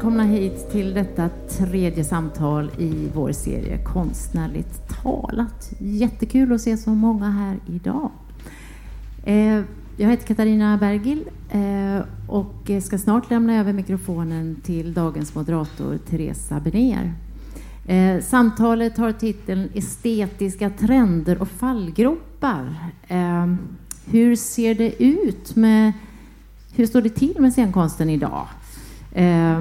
Välkomna hit till detta tredje samtal i vår serie Konstnärligt talat. Jättekul att se så många här idag. Eh, jag heter Katarina Bergil eh, och ska snart lämna över mikrofonen till dagens moderator Teresa Benér. Eh, samtalet har titeln Estetiska trender och fallgropar. Hur ser det ut med hur står det till med scenkonsten idag? Eh,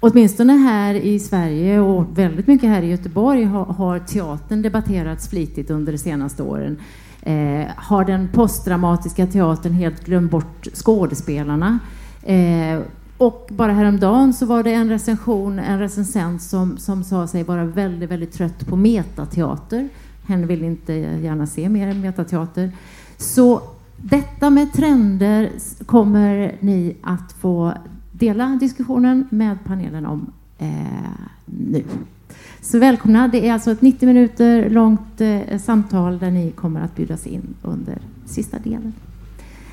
åtminstone här i Sverige och väldigt mycket här i Göteborg har, har teatern debatterats flitigt under de senaste åren. Eh, har den postdramatiska teatern helt glömt bort skådespelarna? Eh, och bara häromdagen så var det en recension, en recensent som, som sa sig vara väldigt, väldigt trött på metateater. Hen vill inte gärna se mer metateater. Så detta med trender kommer ni att få dela diskussionen med panelen om eh, nu. Så välkomna. Det är alltså ett 90 minuter långt eh, samtal där ni kommer att bjudas in under sista delen.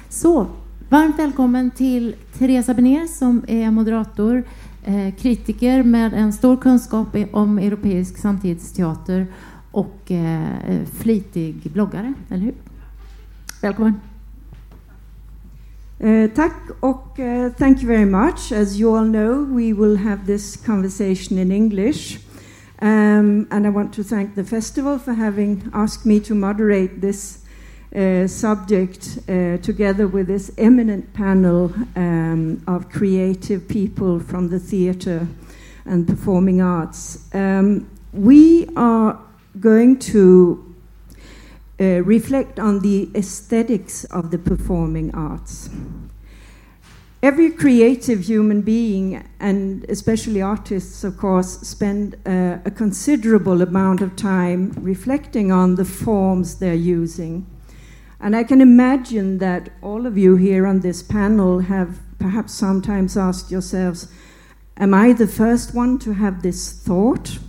Så varmt välkommen till Teresa Benér som är moderator, eh, kritiker med en stor kunskap om europeisk samtidsteater och eh, flitig bloggare, eller hur? Välkommen. Uh, tack och uh, thank you very much. As you all know, we will have this conversation in English. Um, and I want to thank the festival for having asked me to moderate this uh, subject uh, together with this eminent panel um, of creative people from the theatre and performing arts. Um, we are going to uh, reflect on the aesthetics of the performing arts. Every creative human being, and especially artists, of course, spend uh, a considerable amount of time reflecting on the forms they're using. And I can imagine that all of you here on this panel have perhaps sometimes asked yourselves, Am I the first one to have this thought?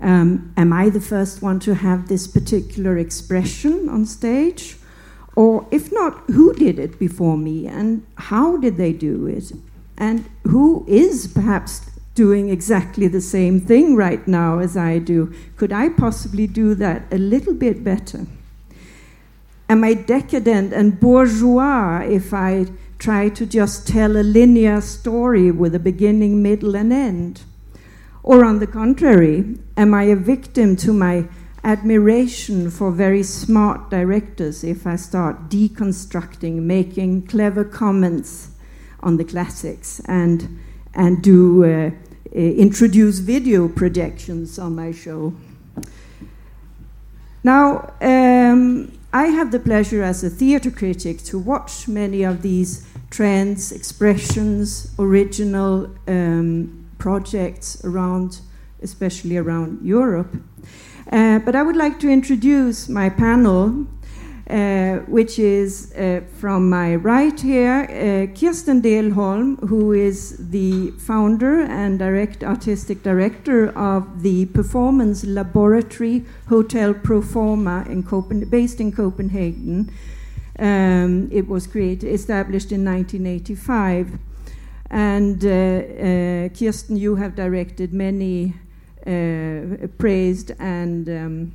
Um, am I the first one to have this particular expression on stage? Or if not, who did it before me and how did they do it? And who is perhaps doing exactly the same thing right now as I do? Could I possibly do that a little bit better? Am I decadent and bourgeois if I try to just tell a linear story with a beginning, middle, and end? Or on the contrary, am I a victim to my admiration for very smart directors if I start deconstructing, making clever comments on the classics, and, and do uh, introduce video projections on my show? Now, um, I have the pleasure as a theatre critic to watch many of these trends, expressions, original um, projects around, especially around Europe. Uh, but I would like to introduce my panel, uh, which is uh, from my right here, uh, Kirsten Dehlholm, who is the founder and direct artistic director of the performance laboratory Hotel Pro Forma, in Copen- based in Copenhagen. Um, it was created, established in 1985. And uh, uh, Kirsten, you have directed many praised and um,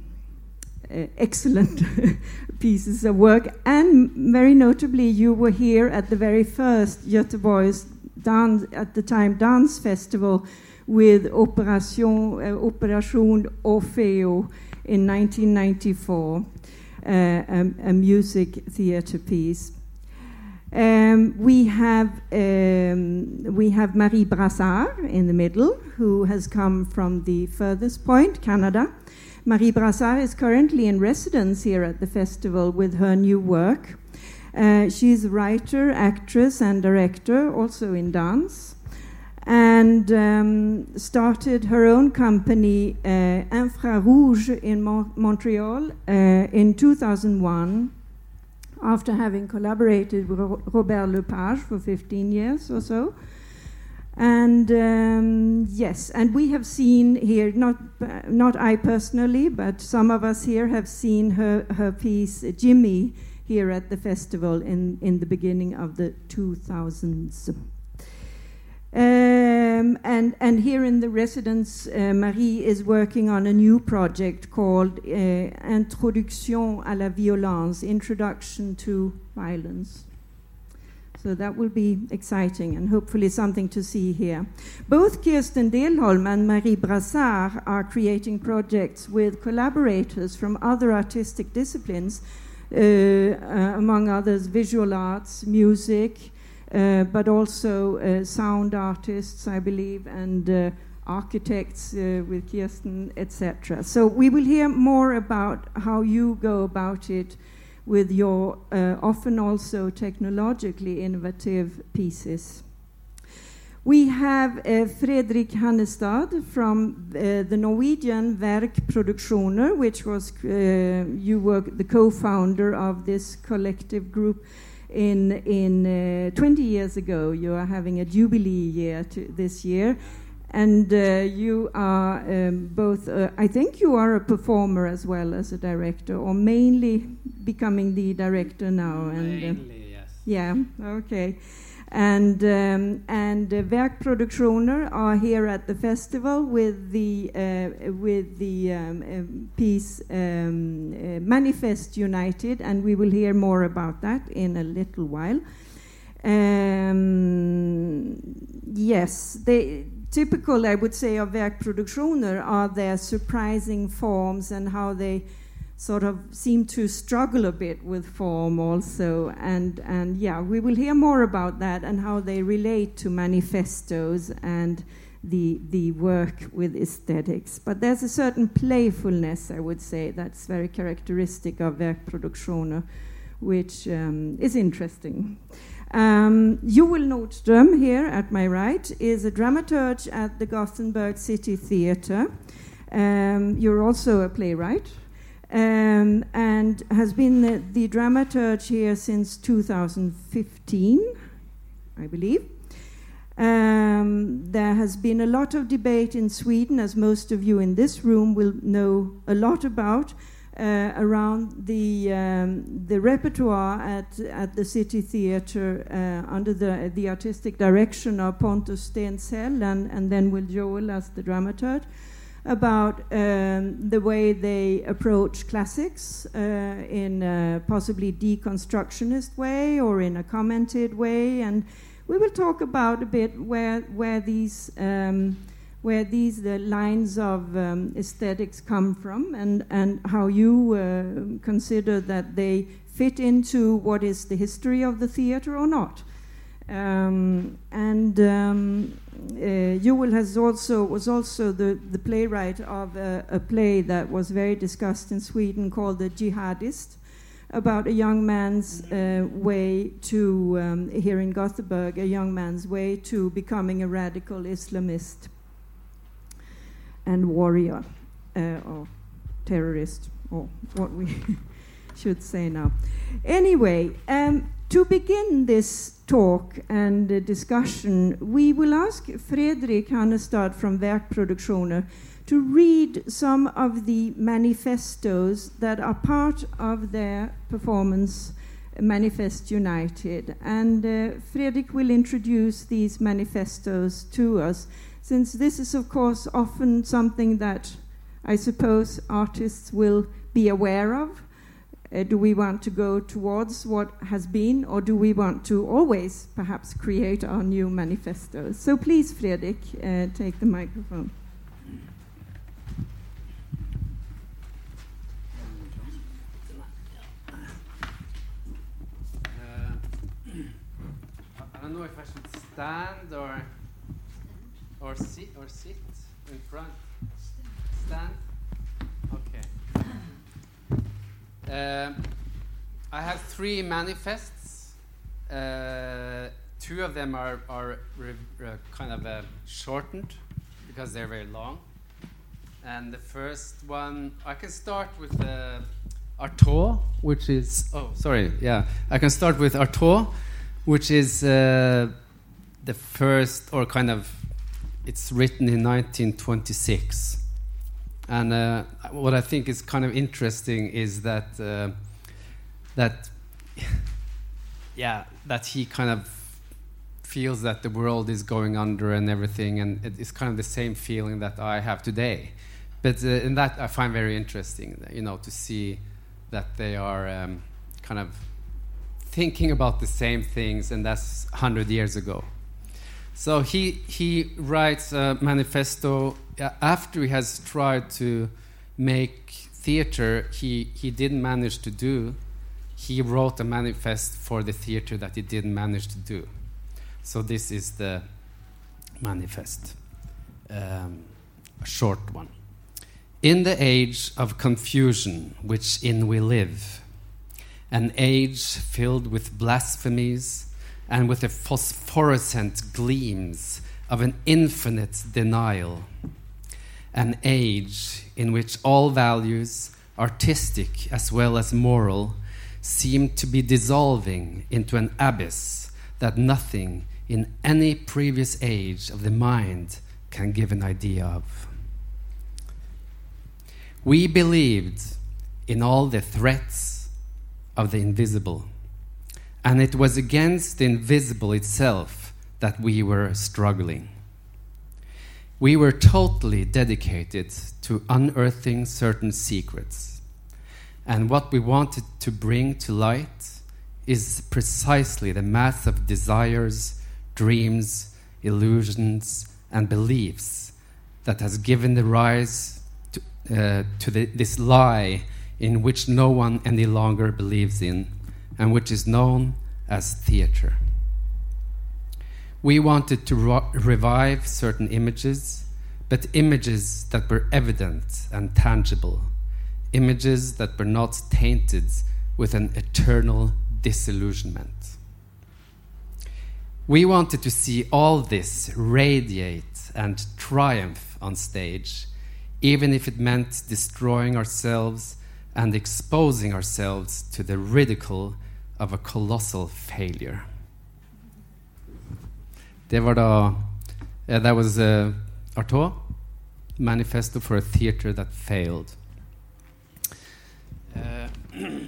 excellent pieces of work. And very notably, you were here at the very first Göteborg's dance, at the time, dance festival with Operation, uh, Operation Orfeo in 1994, uh, a, a, music theatre piece. Um, we have um, we have Marie Brassard in the middle, who has come from the furthest point, Canada. Marie Brassard is currently in residence here at the festival with her new work. Uh, she's a writer, actress, and director, also in dance, and um, started her own company, uh, Infrarouge, in Mo- Montreal uh, in 2001 after having collaborated with Robert Lepage for 15 years or so. And um, yes, and we have seen here, not, uh, not I personally, but some of us here have seen her, her piece, Jimmy, here at the festival in, in the beginning of the 2000s. Um, and, and here in the residence, uh, Marie is working on a new project called uh, Introduction à la violence, Introduction to Violence. So that will be exciting and hopefully something to see here. Both Kirsten Dehlholm and Marie Brassard are creating projects with collaborators from other artistic disciplines, uh, uh, among others, visual arts, music, but also uh, sound artists, I believe, and uh, architects uh, with Kirsten, etc. So we will hear more about how you go about it with your uh, often also technologically innovative pieces. We have uh, Fredrik Hannestad from uh, the Norwegian Verk Produksjoner, which was uh, you were the co-founder of this collective group in in uh, 20 years ago. You are having a jubilee year this year, and uh, you are um, both, uh, I think you are a performer as well as a director, or mainly becoming the director now. And, mainly, yes. Yeah, okay. And, um, and uh, Verk Produksjoner are here at the festival with the, uh, with the um, uh, piece um, uh, Manifest United, and we will hear more about that in a little while. Um, yes, they, typical, I would say, of Verk Produksjoner are their surprising forms and how they sort of seem to struggle a bit with form also. And, and yeah, we will hear more about that and how they relate to manifestos and the, the work with aesthetics. But there's a certain playfulness, I would say, that's very characteristic of Verk Produksjoner, which um, is interesting. Um, Joel Nordström, here at my right, is a dramaturge at the Gothenburg City Theatre. Um, you're also a playwright um, and has been the, the, dramaturge here since 2015, I believe. Um, there has been a lot of debate in Sweden, as most of you in this room will know a lot about, uh, around the um, the repertoire at at the City Theatre uh, under the the artistic direction of Pontus Stenshäll and and then Will Joel as the dramaturg about um, the way they approach classics uh, in a possibly deconstructionist way or in a commented way and we will talk about a bit where where these um, where these the lines of um, aesthetics come from and, and how you uh, consider that they fit into what is the history of the theater or not. Um, and um, uh, has also was also the, the playwright of a, a, play that was very discussed in Sweden called The Jihadist, about a young man's uh, way to um, here in Gothenburg, a young man's way to becoming a radical Islamist and warrior uh, or terrorist or what we should say now. Anyway, um, to begin this talk and uh, discussion, we will ask Fredrik Hannestad from Verk Produksjoner to read some of the manifestos that are part of their performance Manifest United. And uh, Fredrik will introduce these manifestos to us since this is, of course, often something that I suppose artists will be aware of. Uh, do we want to go towards what has been, or do we want to always perhaps create our new manifestos? So please, Fredrik, uh, take the microphone. Uh, I don't know if I should stand or or sit or sit in front? Stand? Okay. Uh, I have three manifests. Uh, two of them are, are uh, kind of uh, shortened because they're very long. And the first one, I can start with the Artaud, which is, oh, sorry, yeah. I can start with Artaud, which is uh, the first, or kind of it's written in 1926. And uh, what I think is kind of interesting is that uh, that yeah that he kind of feels that the world is going under and everything, and it's kind of the same feeling that I have today. But uh, in that, I find very interesting, you know, to see that they are um, kind of thinking about the same things, and that's 100 years ago. So he, he writes a manifesto after he has tried to make theater he, he didn't manage to do. He wrote a manifest for the theater that he didn't manage to do. So this is the manifest, um, a short one. In the age of confusion which in we live, an age filled with blasphemies and with the phosphorescent gleams of an infinite denial. An age in which all values, artistic as well as moral, seem to be dissolving into an abyss that nothing in any previous age of the mind can give an idea of. We believed in all the threats of the invisible and it was against the invisible itself that we were struggling. We were totally dedicated to unearthing certain secrets. And what we wanted to bring to light is precisely the mass of desires, dreams, illusions, and beliefs that has given the rise to, uh, to the, this lie in which no one any longer believes in and which is known as theater. We wanted to revive certain images, but images that were evident and tangible, images that were not tainted with an eternal disillusionment. We wanted to see all this radiate and triumph on stage, even if it meant destroying ourselves and exposing ourselves to the ridicule of a colossal failure. Det var da uh, That was uh, Artaud, Manifesto for a Theatre That Failed. Uh,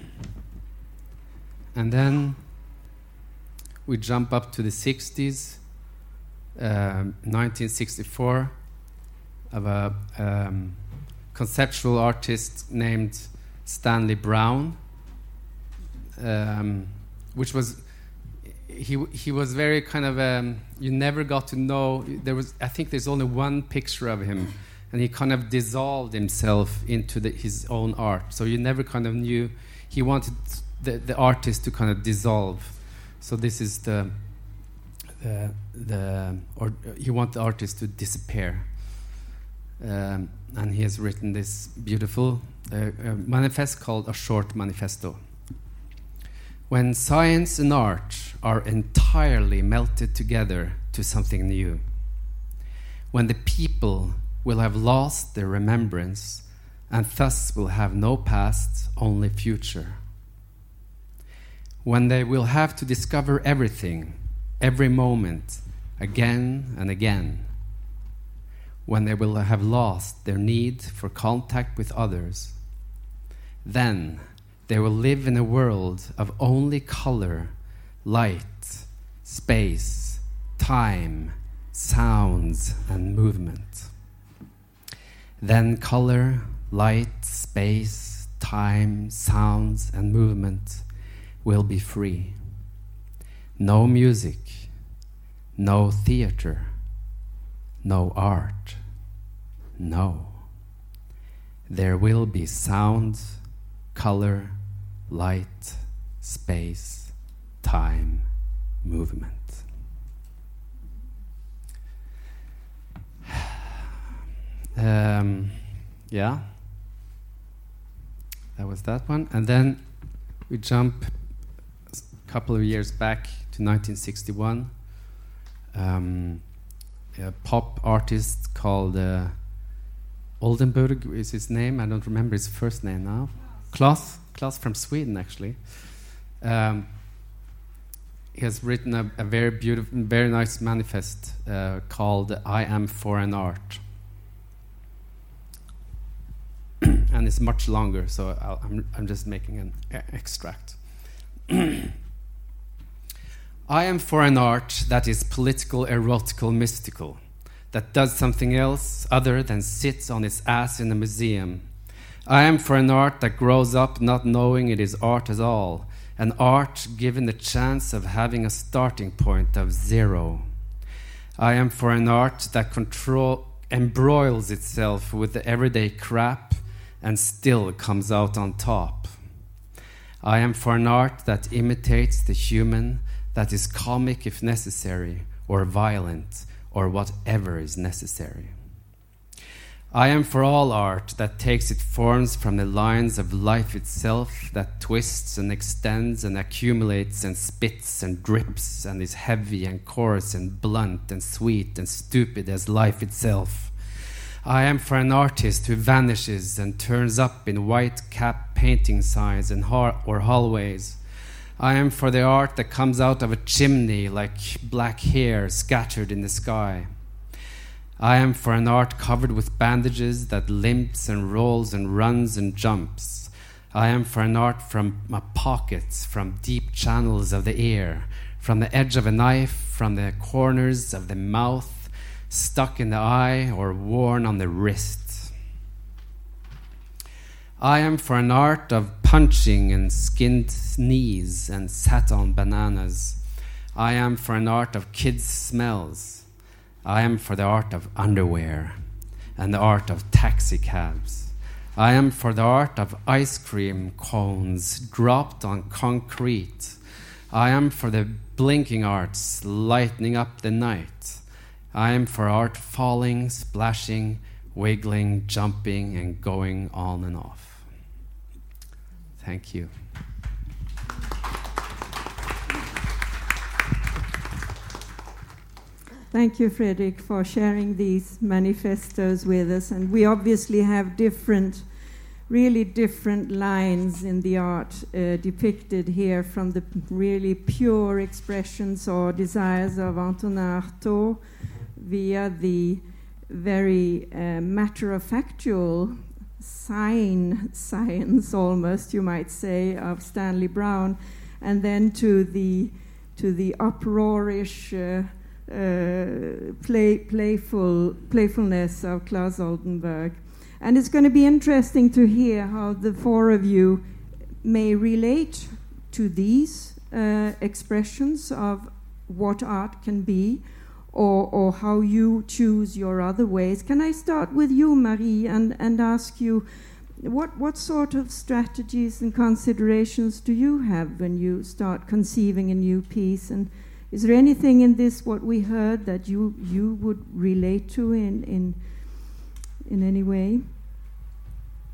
and then we jump up to the 60s, uh, 1964, of a um, conceptual artist named Stanley Brouwn um, which was he he was very kind of um, you never got to know there was I think there's only one picture of him and he kind of dissolved himself into the, his own art. So you never kind of knew he wanted the, the artist to kind of dissolve. So this is the the, the or he wanted the artist to disappear. Um, and he has written this beautiful uh, uh, manifest called a short manifesto when science and art are entirely melted together to something new, when the people will have lost their remembrance and thus will have no past, only future, when they will have to discover everything, every moment, again and again, when they will have lost their need for contact with others, then they will live in a world of only color, light, space, time, sounds, and movement. Then color, light, space, time, sounds, and movement will be free. No music, no theater, no art, no. There will be sound, color, light, space, time, movement. Um, yeah, that was that one. And then we jump a couple of years back to 1961. Um, a pop artist called uh, Oldenburg is his name. I don't remember his first name now. Claes class from Sweden, actually. Um, he has written a, a, very beautiful, very nice manifest uh, called "I Am for an Art," and it's much longer. So i am I'm, I'm just making an extract. I am for an art that is political, erotical, mystical, that does something else other than sits on its ass in a museum. I am for an art that grows up not knowing it is art at all, an art given the chance of having a starting point of zero. I am for an art that control embroils itself with the everyday crap and still comes out on top. I am for an art that imitates the human, that is comic if necessary, or violent, or whatever is necessary. I am for all art that takes its forms from the lines of life itself, that twists and extends and accumulates and spits and drips and is heavy and coarse and blunt and sweet and stupid as life itself. I am for an artist who vanishes and turns up in white cap painting signs and or hallways. I am for the art that comes out of a chimney like black hair scattered in the sky. I am for an art covered with bandages that limps and rolls and runs and jumps. I am for an art from my pockets, from deep channels of the ear, from the edge of a knife, from the corners of the mouth, stuck in the eye, or worn on the wrist. I am for an art of punching and skinned knees and sat on bananas. I am for an art of kids' smells. I am for the art of underwear and the art of taxi cabs. I am for the art of ice cream cones dropped on concrete. I am for the blinking arts lighting up the night. I am for art falling, splashing, wiggling, jumping, and going on and off. Thank you. Thank you, Frederick, for sharing these manifestos with us. And we obviously have different, really different lines in the art uh, depicted here from the really pure expressions or desires of Antonin Artaud via the very uh, matter of factual sign science almost you might say of Stanley Brouwn, and then to the to the uproarish uh, uh, play, playful, playfulness of Klaus Oldenburg. And it's going to be interesting to hear how the four of you may relate to these uh, expressions of what art can be or, or how you choose your other ways. Can I start with you, Marie, and, and ask you what, what sort of strategies and considerations do you have when you start conceiving a new piece? And is there anything in this what we heard that you you would relate to in in in any way?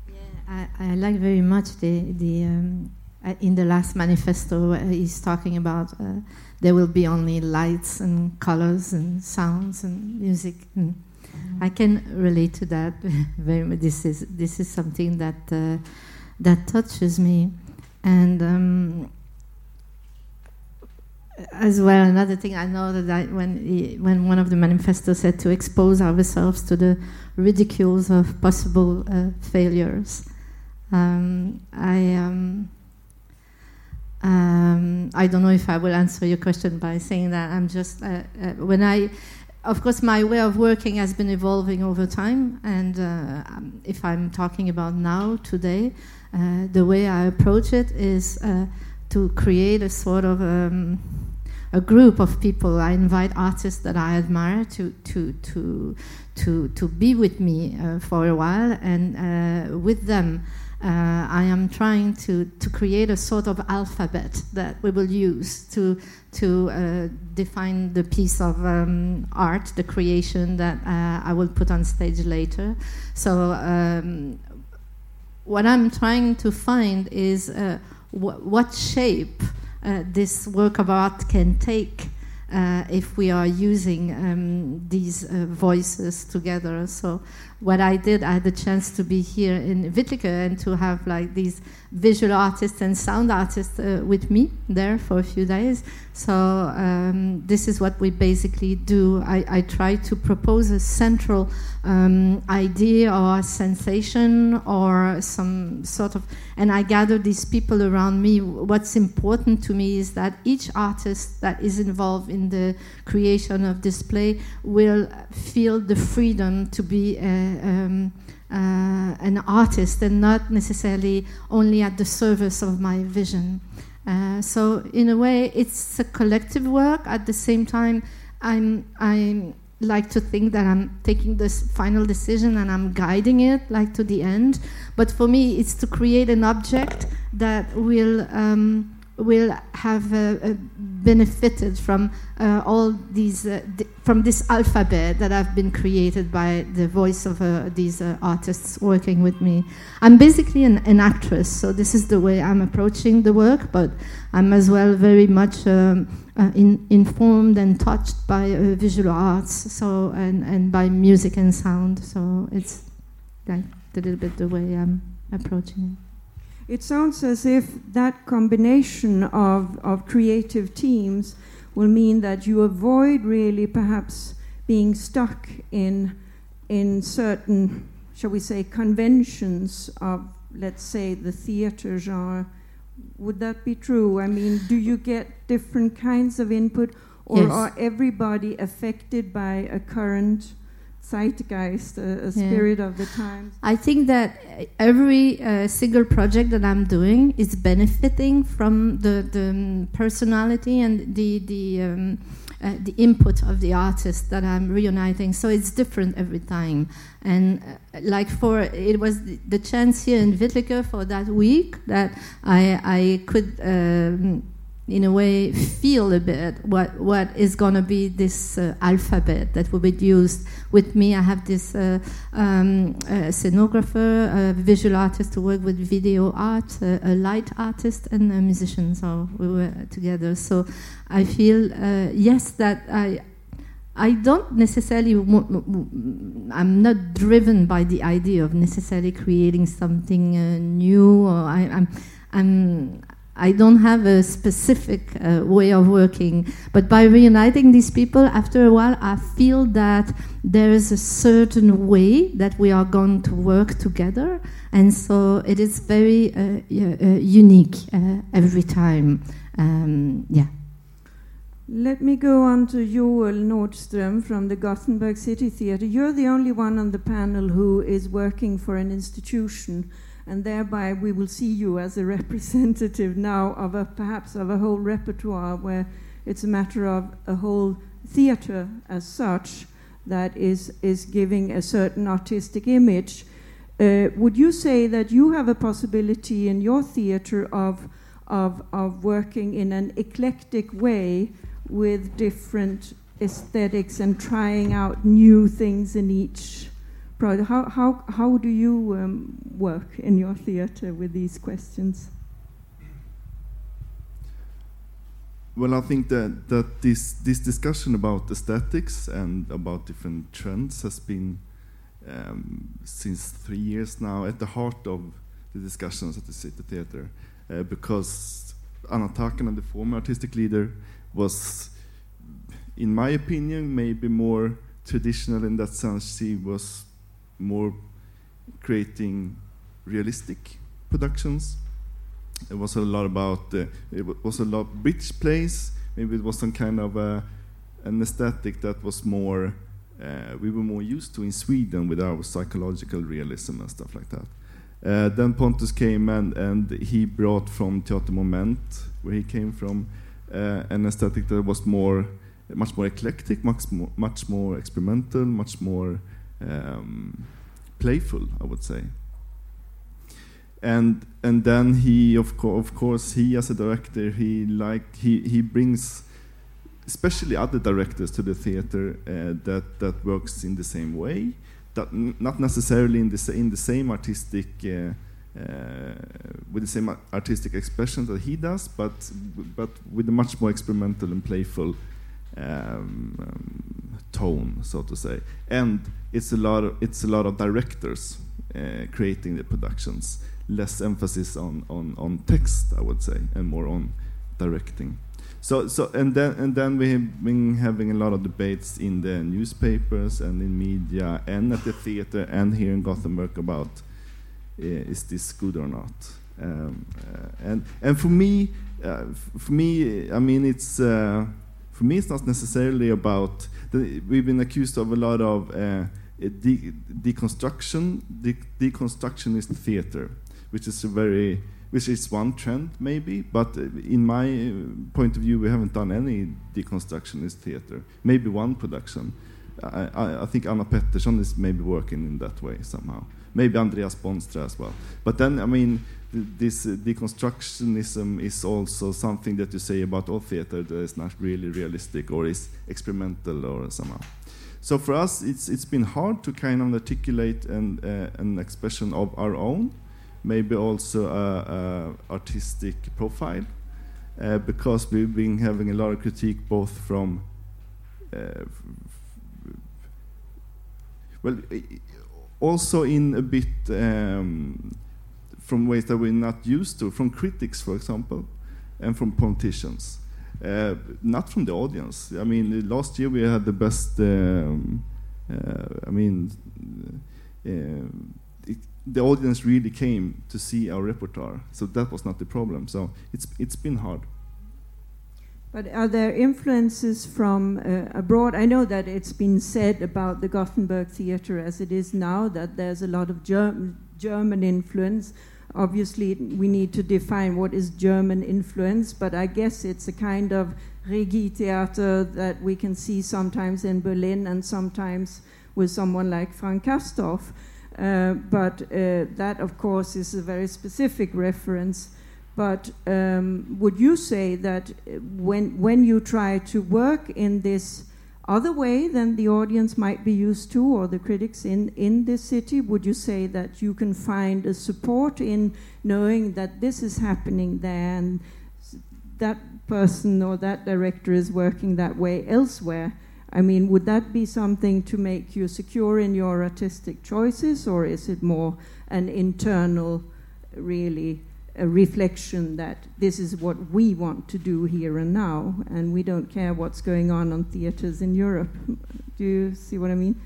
Yeah, I, I like very much the the um, uh, in the last manifesto uh, he's talking about uh, there will be only lights and colors and sounds and music. And mm. I can relate to that very much. This is this is something that uh, that touches me, and. Um, as well, another thing I know that I, when he, when one of the manifestos said to expose ourselves to the ridicules of possible uh, failures, um, I um, um, I don't know if I will answer your question by saying that I'm just uh, uh, when I. Of course, my way of working has been evolving over time, and uh, um, if I'm talking about now, today, uh, the way I approach it is uh, to create a sort of um, a group of people. I invite artists that I admire to to to to to be with me uh, for a while, and uh, with them. Uh, I am trying to, to create a sort of alphabet that we will use to to uh, define the piece of um, art, the creation that uh, I will put on stage later. So um, what I'm trying to find is uh, wh- what shape Uh, this work of art can take uh, if we are using um, these uh, voices together. So what I did, I had the chance to be here in Vitlycke and to have like these visual artists and sound artists uh, with me there for a few days. So um, this is what we basically do. I, I try to propose a central um, idea or sensation or some sort of, and I gather these people around me. What's important to me is that each artist that is involved in the creation of display will feel the freedom to be um, uh, an artist and not necessarily only at the service of my vision. Uh, so in a way, it's a collective work. At the same time, I'm I'm like to think that I'm taking this final decision and I'm guiding it like to the end. But for me, it's to create an object that will. Um, will have uh, uh, benefited from uh, all these uh, from this alphabet that have been created by the voice of uh, these uh, artists working with me. I'm basically an, an, actress, so this is the way I'm approaching the work. But I'm as well very much um, in, informed and touched by visual arts, so and and by music and sound. So it's like a little bit the way I'm approaching it. It sounds as if that combination of, of creative teams will mean that you avoid really perhaps being stuck in, in certain, shall we say, conventions of, let's say, the theater genre. Would that be true? I mean, do you get different kinds of input, or yes. are everybody affected by a current zeitgeist, a, a spirit yeah. of the times? I think that every uh, single project that I'm doing is benefiting from the, the personality and the the um, uh, the input of the artist that I'm reuniting. So it's different every time. And uh, like for it was the, the, chance here in Vitlycke for that week that I I could. Um, in a way feel a bit what what is going to be this uh, alphabet that will be used with me i have this uh, um, scenographer a visual artist to work with video art a light artist and a musician so we were together so i feel uh, yes that i I don't necessarily. I'm not driven by the idea of necessarily creating something uh, new. Or I, I'm, I'm I don't have a specific uh, way of working, but by reuniting these people, after a while, I feel that there is a certain way that we are going to work together, and so it is very uh, uh, unique uh, every time. Um, yeah. Let me go on to Joel Nordström from the Gothenburg City Theatre. You're the only one on the panel who is working for an institution and thereby we will see you as a representative now of a perhaps of a whole repertoire where it's a matter of a whole theater as such that is is giving a certain artistic image. Uh, would you say that you have a possibility in your theater of of of working in an eclectic way with different aesthetics and trying out new things in each How, how, how do you um, work in your theatre with these questions? Well, I think that, that this, this discussion about aesthetics and about different trends has been um, since three years now at the heart of the discussions at the City Theatre. Uh, because Anna Takanen, the former artistic leader, was, in my opinion, maybe more traditional in that sense. She was more creating realistic productions. It was a lot about uh, it was a lot British plays. Maybe it was some kind of uh, an aesthetic that was more uh, we were more used to in Sweden with our psychological realism and stuff like that. Uh, then Pontus came and, and he brought from Teater Moment, where he came from, uh, an aesthetic that was more, much more eclectic, much more, much more experimental, much more um, playful, I would say. And and then he, of, co of course, he as a director, he like he he brings especially other directors to the theater uh, that that works in the same way, that not necessarily in the in the same artistic. Uh, uh, with the same artistic expression that he does, but but with a much more experimental and playful um, tone, so to say. And it's a lot of, it's a lot of directors uh, creating the productions. Less emphasis on, on, on text, I would say, and more on directing. So, so and then and then we have been having a lot of debates in the newspapers and in media and at the theater and here in Gothenburg about uh, is this good or not. Um, uh, and and for me, uh, for me, I mean, it's uh, for me, it's not necessarily about. The, we've been accused of a lot of uh, de deconstruction, de deconstructionist theater, which is a very which is one trend maybe, but uh, in my uh, point of view, we haven't done any deconstructionist theater. Maybe one production. I, I, I think Anna Pettersson is maybe working in that way somehow. Maybe Andreas Boonstra as well. But then, I mean, this uh, deconstructionism is also something that you say about all theater that is not really realistic or is experimental or somehow. So for us, it's it's been hard to kind of articulate an uh, an expression of our own maybe also a, a artistic profile, uh, because we've been having a lot of critique both from uh, well, also in a bit um, from ways that we're not used to, from critics, for example, and from politicians. Uh, not from the audience. I mean, last year we had the best. Um, uh, I mean, uh, the audience really came to see our repertoire. So that was not the problem. So it's it's been hard. But are there influences from uh, abroad? I know that it's been said about the Gothenburg theater as it is now that there's a lot of Germ German influence. Obviously, we need to define what is German influence, but I guess it's a kind of Regie theater that we can see sometimes in Berlin and sometimes with someone like Frank Castorf. Uh, but uh, that, of course, is a very specific reference. But um, would you say that when, when you try to work in this other way than the audience might be used to, or the critics in, in this city, would you say that you can find a support in knowing that this is happening there and that person or that director is working that way elsewhere? I mean, would that be something to make you secure in your artistic choices, or is it more an internal, really, a reflection that this is what we want to do here and now, and we don't care what's going on on theaters in Europe? Do you see what I mean?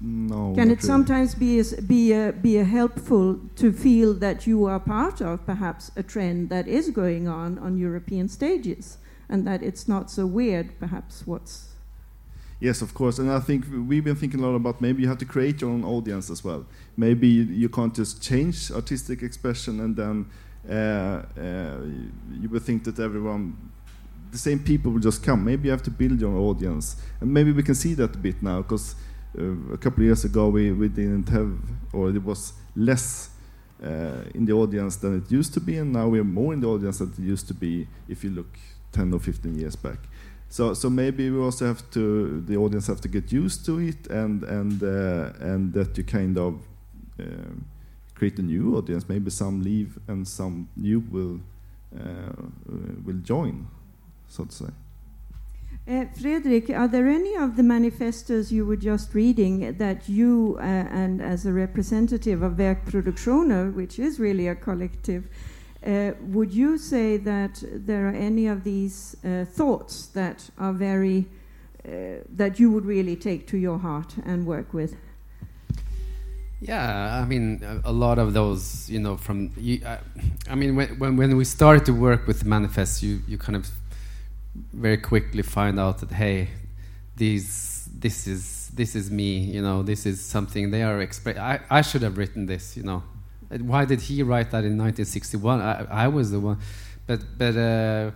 No. Can it really. sometimes be a, be a, be a helpful to feel that you are part of perhaps a trend that is going on on European stages, and that it's not so weird, perhaps what's Yes, of course. And I think we've been thinking a lot about maybe you have to create your own audience as well. Maybe you can't just change artistic expression and then you would think that everyone, the same people will just come. Maybe you have to build your audience. And maybe we can see that a bit now because uh, a couple of years ago we, we didn't have, or it was less uh, in the audience than it used to be, and now we are more in the audience than it used to be if you look 10 or 15 years back. So, so maybe we also have to, the audience have to get used to it, and and uh, and that you kind of create a new audience. Maybe some leave, and some new will uh, will join, so to say. Uh, Fredrik, are there any of the manifestos you were just reading that you, uh, and as a representative of Verk Produksjoner, which is really a collective, uh, would you say that there are any of these uh, thoughts that are very uh, that you would really take to your heart and work with? Yeah, I mean, a, lot of those, you know, from you, uh, I mean, when, when when we started to work with the manifest, you you kind of very quickly find out that hey, these this is this is me, you know, this is something they are express. I I should have written this, you know, why did he write that in 1961? I, I was the one, but but uh,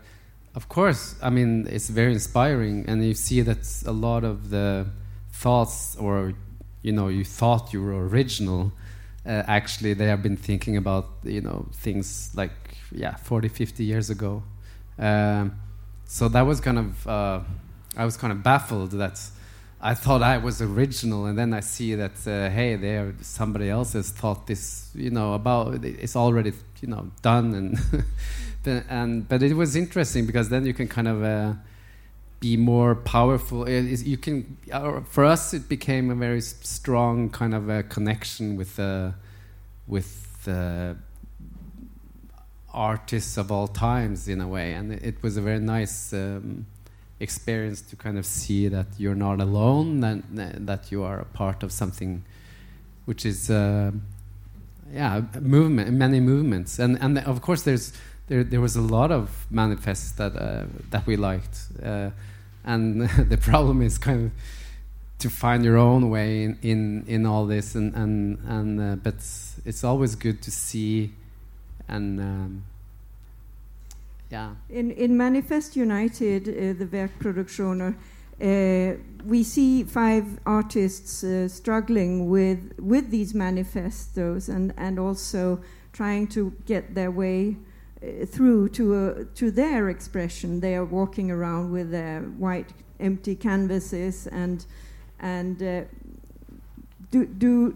of course, I mean it's very inspiring, and you see that a lot of the thoughts, or you know, you thought you were original. Uh, actually, they have been thinking about you know things like yeah, 40, 50 years ago. Um, so that was kind of uh, I was kind of baffled that I thought I was original, and then I see that uh, hey, there somebody else has thought this, you know, about it's already you know done, and and but it was interesting because then you can kind of uh, be more powerful. It you can, uh, for us, it became a very strong kind of a connection with the, with the artists of all times in a way, and it, was a very nice um, experience to kind of see that you're not alone, that that you are a part of something, which is. Uh, yeah, movement, many movements, and and of course there's there there was a lot of manifests that uh, that we liked, uh, and the problem is kind of to find your own way in in, in all this, and and and uh, but it's always good to see, and um, yeah, In, in Manifest United, uh, the Verk Produksjoner, uh, we see five artists uh, struggling with, with these manifestos and, and also trying to get their way through to, a, to their expression. They are walking around with their white empty canvases and, and uh, do, do,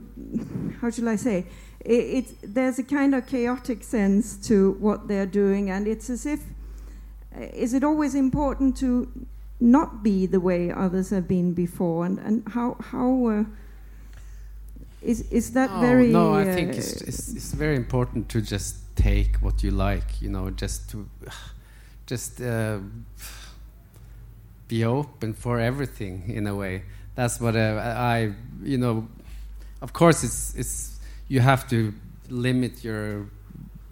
how shall I say, it, it, there's a kind of chaotic sense to what they're doing, and it's as if uh, is it always important to not be the way others have been before, and, and how how uh, is is that Oh, very? no i uh, think it's, it's it's very important to just take what you like you know just to just uh, be open for everything in a way. That's what uh, i you know of course it's it's you have to limit your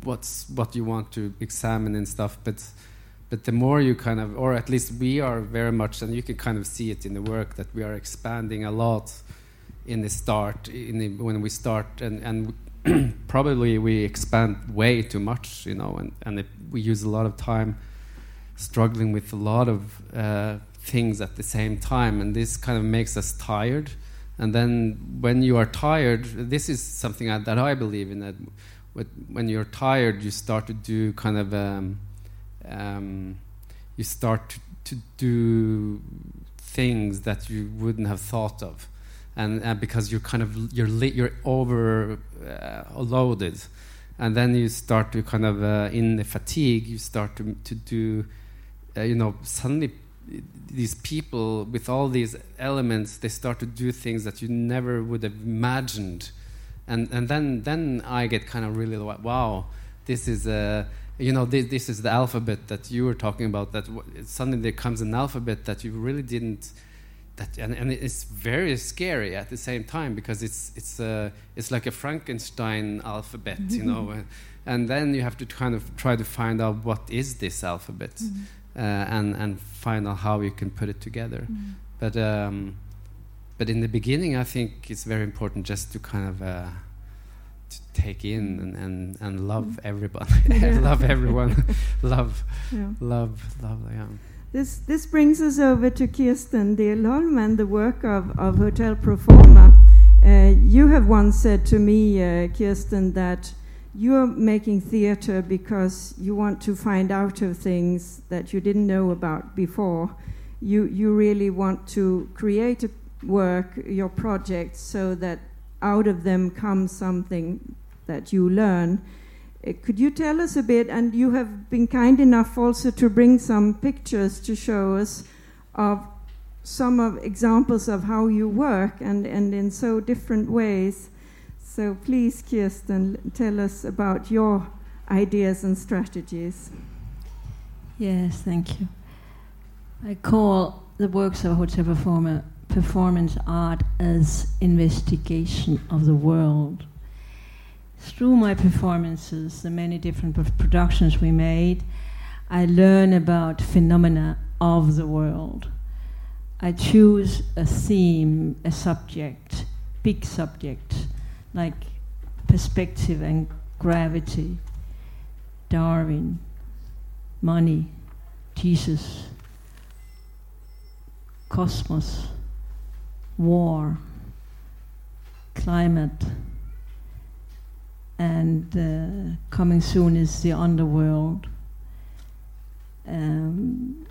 what's what you want to examine and stuff but but the more you kind of or at least we are very much and you can kind of see it in the work that we are expanding a lot in the start in the, when we start and and probably we expand way too much you know and and it, we use a lot of time struggling with a lot of uh, things at the same time and this kind of makes us tired. And then when you are tired this is something I, that i believe in that when you're tired you start to do kind of um, um, you start to, do things that you wouldn't have thought of. And uh, because you're kind of you're you're over loaded. And then you start to kind of uh, in the fatigue you start to to do uh, you know suddenly these people with all these elements they start to do things that you never would have imagined. And and then then I get kind of really like wow this is a you know this, this is the alphabet that you were talking about that suddenly there comes an alphabet that you really didn't that and, and it's very scary at the same time because it's it's uh, it's like a Frankenstein alphabet you know? And, then you have to kind of try to find out what is this alphabet uh, and and find out how you can put it together. But um, but in the beginning I think it's very important just to kind of uh, to take in and, and, and love everybody. Love everyone. Love yeah. love love yeah This this brings us over to Kirsten Dehlholm and the work of, of Hotel Pro Forma. Uh, you have once said to me, uh, Kirsten, that you're making theater because you want to find out of things that you didn't know about before. You you really want to create a work, your project, so that out of them comes something that you learn. Uh, Could you tell us a bit? And you have been kind enough also to bring some pictures to show us of some of examples of how you work and, and in so different ways. So please, Kirsten, tell us about your ideas and strategies. Yes, thank you. I call the works of Hotel Pro Forma performance art as investigation of the world. Through my performances, the many different productions we made, I learn about phenomena of the world. I choose a theme, a subject, big subject, like perspective and gravity, Darwin, money, Jesus, cosmos, war, climate, and uh, coming soon is the underworld. Um,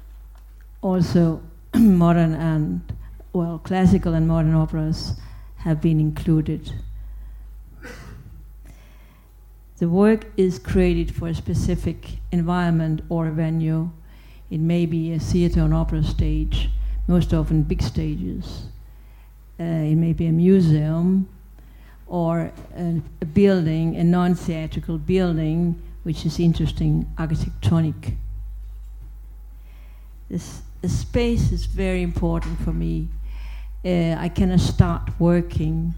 also, modern and well, classical and modern operas have been included. The work is created for a specific environment or venue. It may be a theater and opera stage, most often big stages. Uh, it may be a museum or a, a building, a non theatrical building, which is interesting architectonic. This, the space is very important for me. Uh, I cannot start working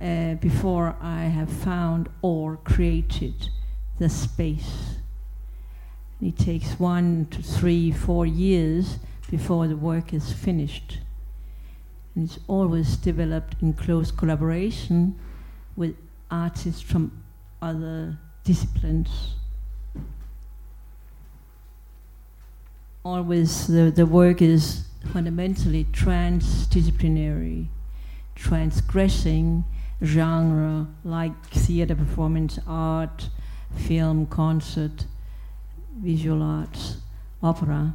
uh, before I have found or created the space. It takes one to three, four years before the work is finished. And it's always developed in close collaboration with artists from other disciplines. Always the, the work is fundamentally transdisciplinary, transgressing genre like theater, performance art, film, concert, visual arts, opera.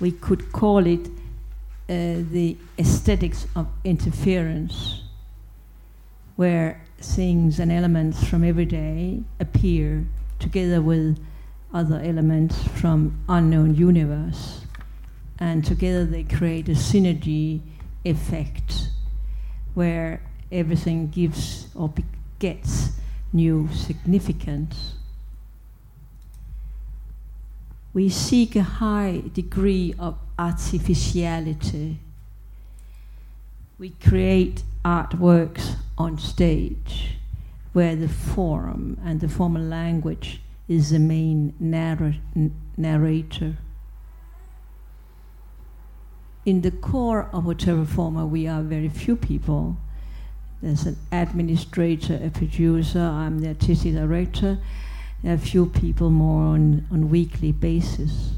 We could call it uh, the aesthetics of interference, where things and elements from every day appear together with other elements from unknown universe, and together they create a synergy effect where everything gives or gets new significance. We seek a high degree of artificiality. We create artworks on stage where the form and the formal language is the main narr- narrator. In the core of Hotel Pro Forma, we are very few people. There's an administrator, a producer, I'm the artistic director, There a few people more on, on weekly basis.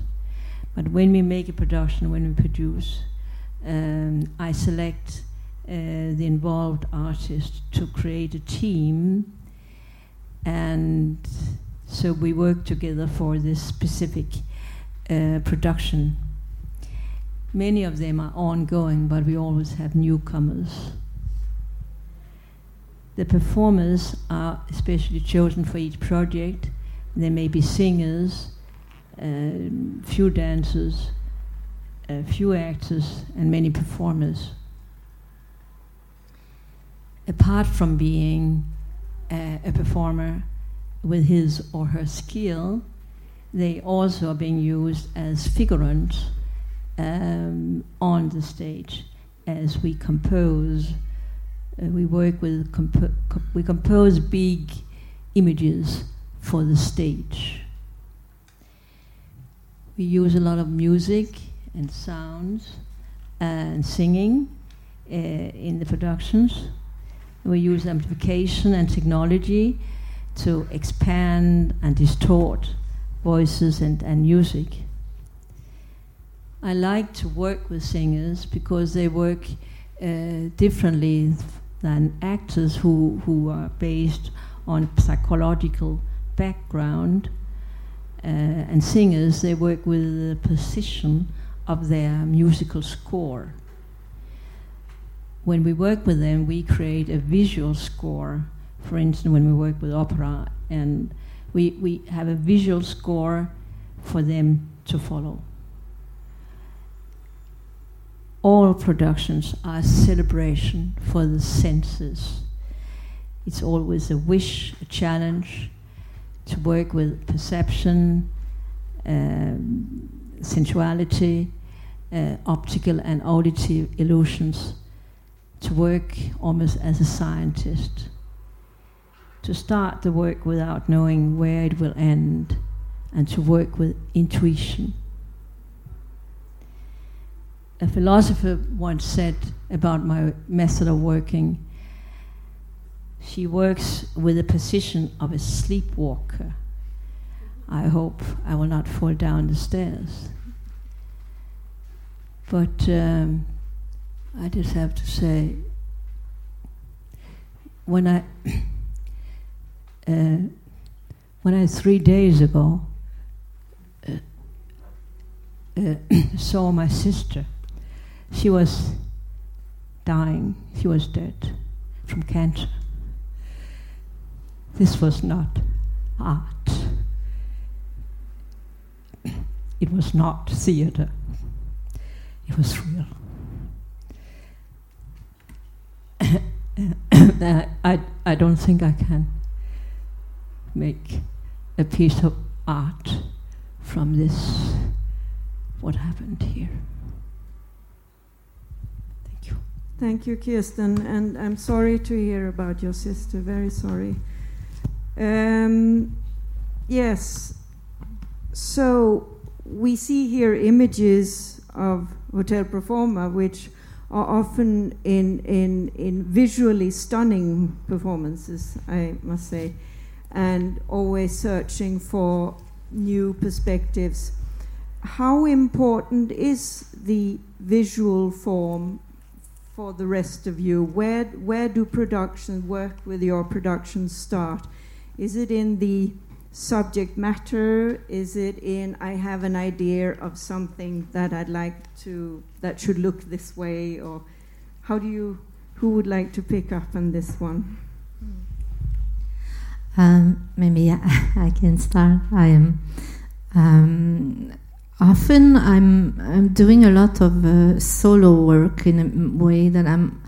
But when we make a production, when we produce, um, I select the involved artists to create a team, and so we work together for this specific uh, production. Many of them are ongoing, but we always have newcomers. The performers are especially chosen for each project. There may be singers, uh, few dancers, a few actors, and many performers. Apart from being uh, a performer with his or her skill, they also are being used as figurants um, on the stage as we compose uh, we work with, compo- co- we compose big images for the stage. We use a lot of music and sounds and singing uh, in the productions. We use amplification and technology to expand and distort voices and, and music. I like to work with singers because they work uh, differently than actors who, who are based on psychological background. Uh, and singers, they work with the precision of their musical score. When we work with them, we create a visual score. For instance, when we work with opera, and we, we have a visual score for them to follow all productions are a celebration for the senses. It's always a wish, a challenge to work with perception, um, sensuality, uh, optical and auditive illusions, to work almost as a scientist, to start the work without knowing where it will end, and to work with intuition a philosopher once said about my method of working she works with the position of a sleepwalker. I hope I will not fall down the stairs. But um, I just have to say, when I, uh, when I three days ago uh, uh, saw my sister, she was dying, she was dead from cancer. This was not art. it was not theater, it was real. I, I don't think I can make a piece of art from this, what happened here. Thank you. Thank you, Kirsten, and I'm sorry to hear about your sister. Very sorry. Um, yes. So we see here images of Hotel Pro Forma, which are often in, in, in visually stunning performances, I must say, and always searching for new perspectives. How important is the visual form for the rest of you? Where, where do productions work with your productions start? Is it in the subject matter? Is it in I have an idea of something that I'd like to that should look this way or how do you who would like to pick up on this one? Um, maybe I, can start. I am um, often I'm I'm doing a lot of uh, solo work in a way that I'm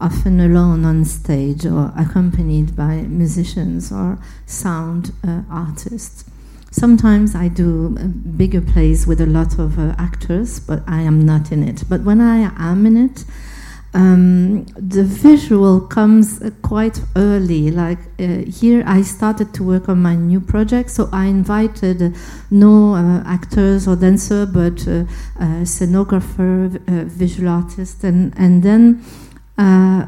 often alone on stage or accompanied by musicians or sound uh, artists. Sometimes I do bigger plays with a lot of uh, actors, but I am not in it. But when I am in it, um, the visual comes uh, quite early. Like uh, here, I started to work on my new project, so I invited uh, no uh, actors or dancer, but uh, scenographer, visual artist, and and then uh,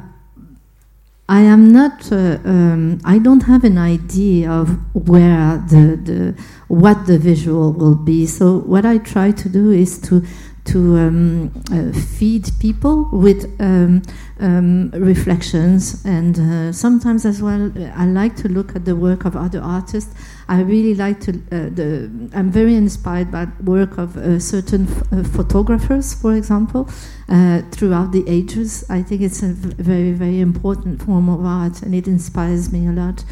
I am not. Uh, um, I don't have an idea of where the, the what the visual will be. So what I try to do is to to um, uh, feed people with um, um, reflections, and uh, sometimes as well, I like to look at the work of other artists I really like to. Uh, the, I'm very inspired by work of uh, certain uh, photographers, for example, throughout the ages. I think it's a very, very important form of art, and it inspires me a lot.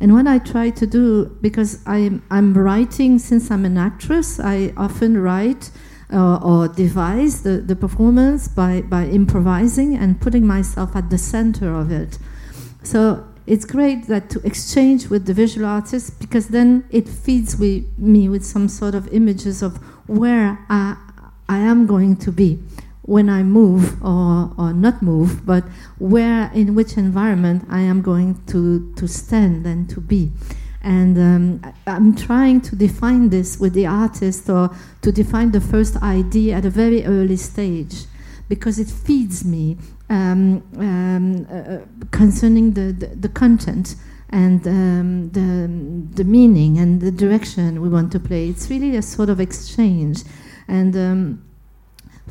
And what I try to do, because I'm, I'm writing since I'm an actress, I often write uh, or devise the, the performance by, by improvising and putting myself at the center of it. So it's great that to exchange with the visual artist because then it feeds we, me with some sort of images of where I, I am going to be when I move or, or not move, but where in which environment I am going to, to stand and to be. And um, I'm trying to define this with the artist or to define the first idea at a very early stage because it feeds me um, um, uh, concerning the, the, the, content and um, the, the meaning and the direction we want to play. It's really a sort of exchange. And um,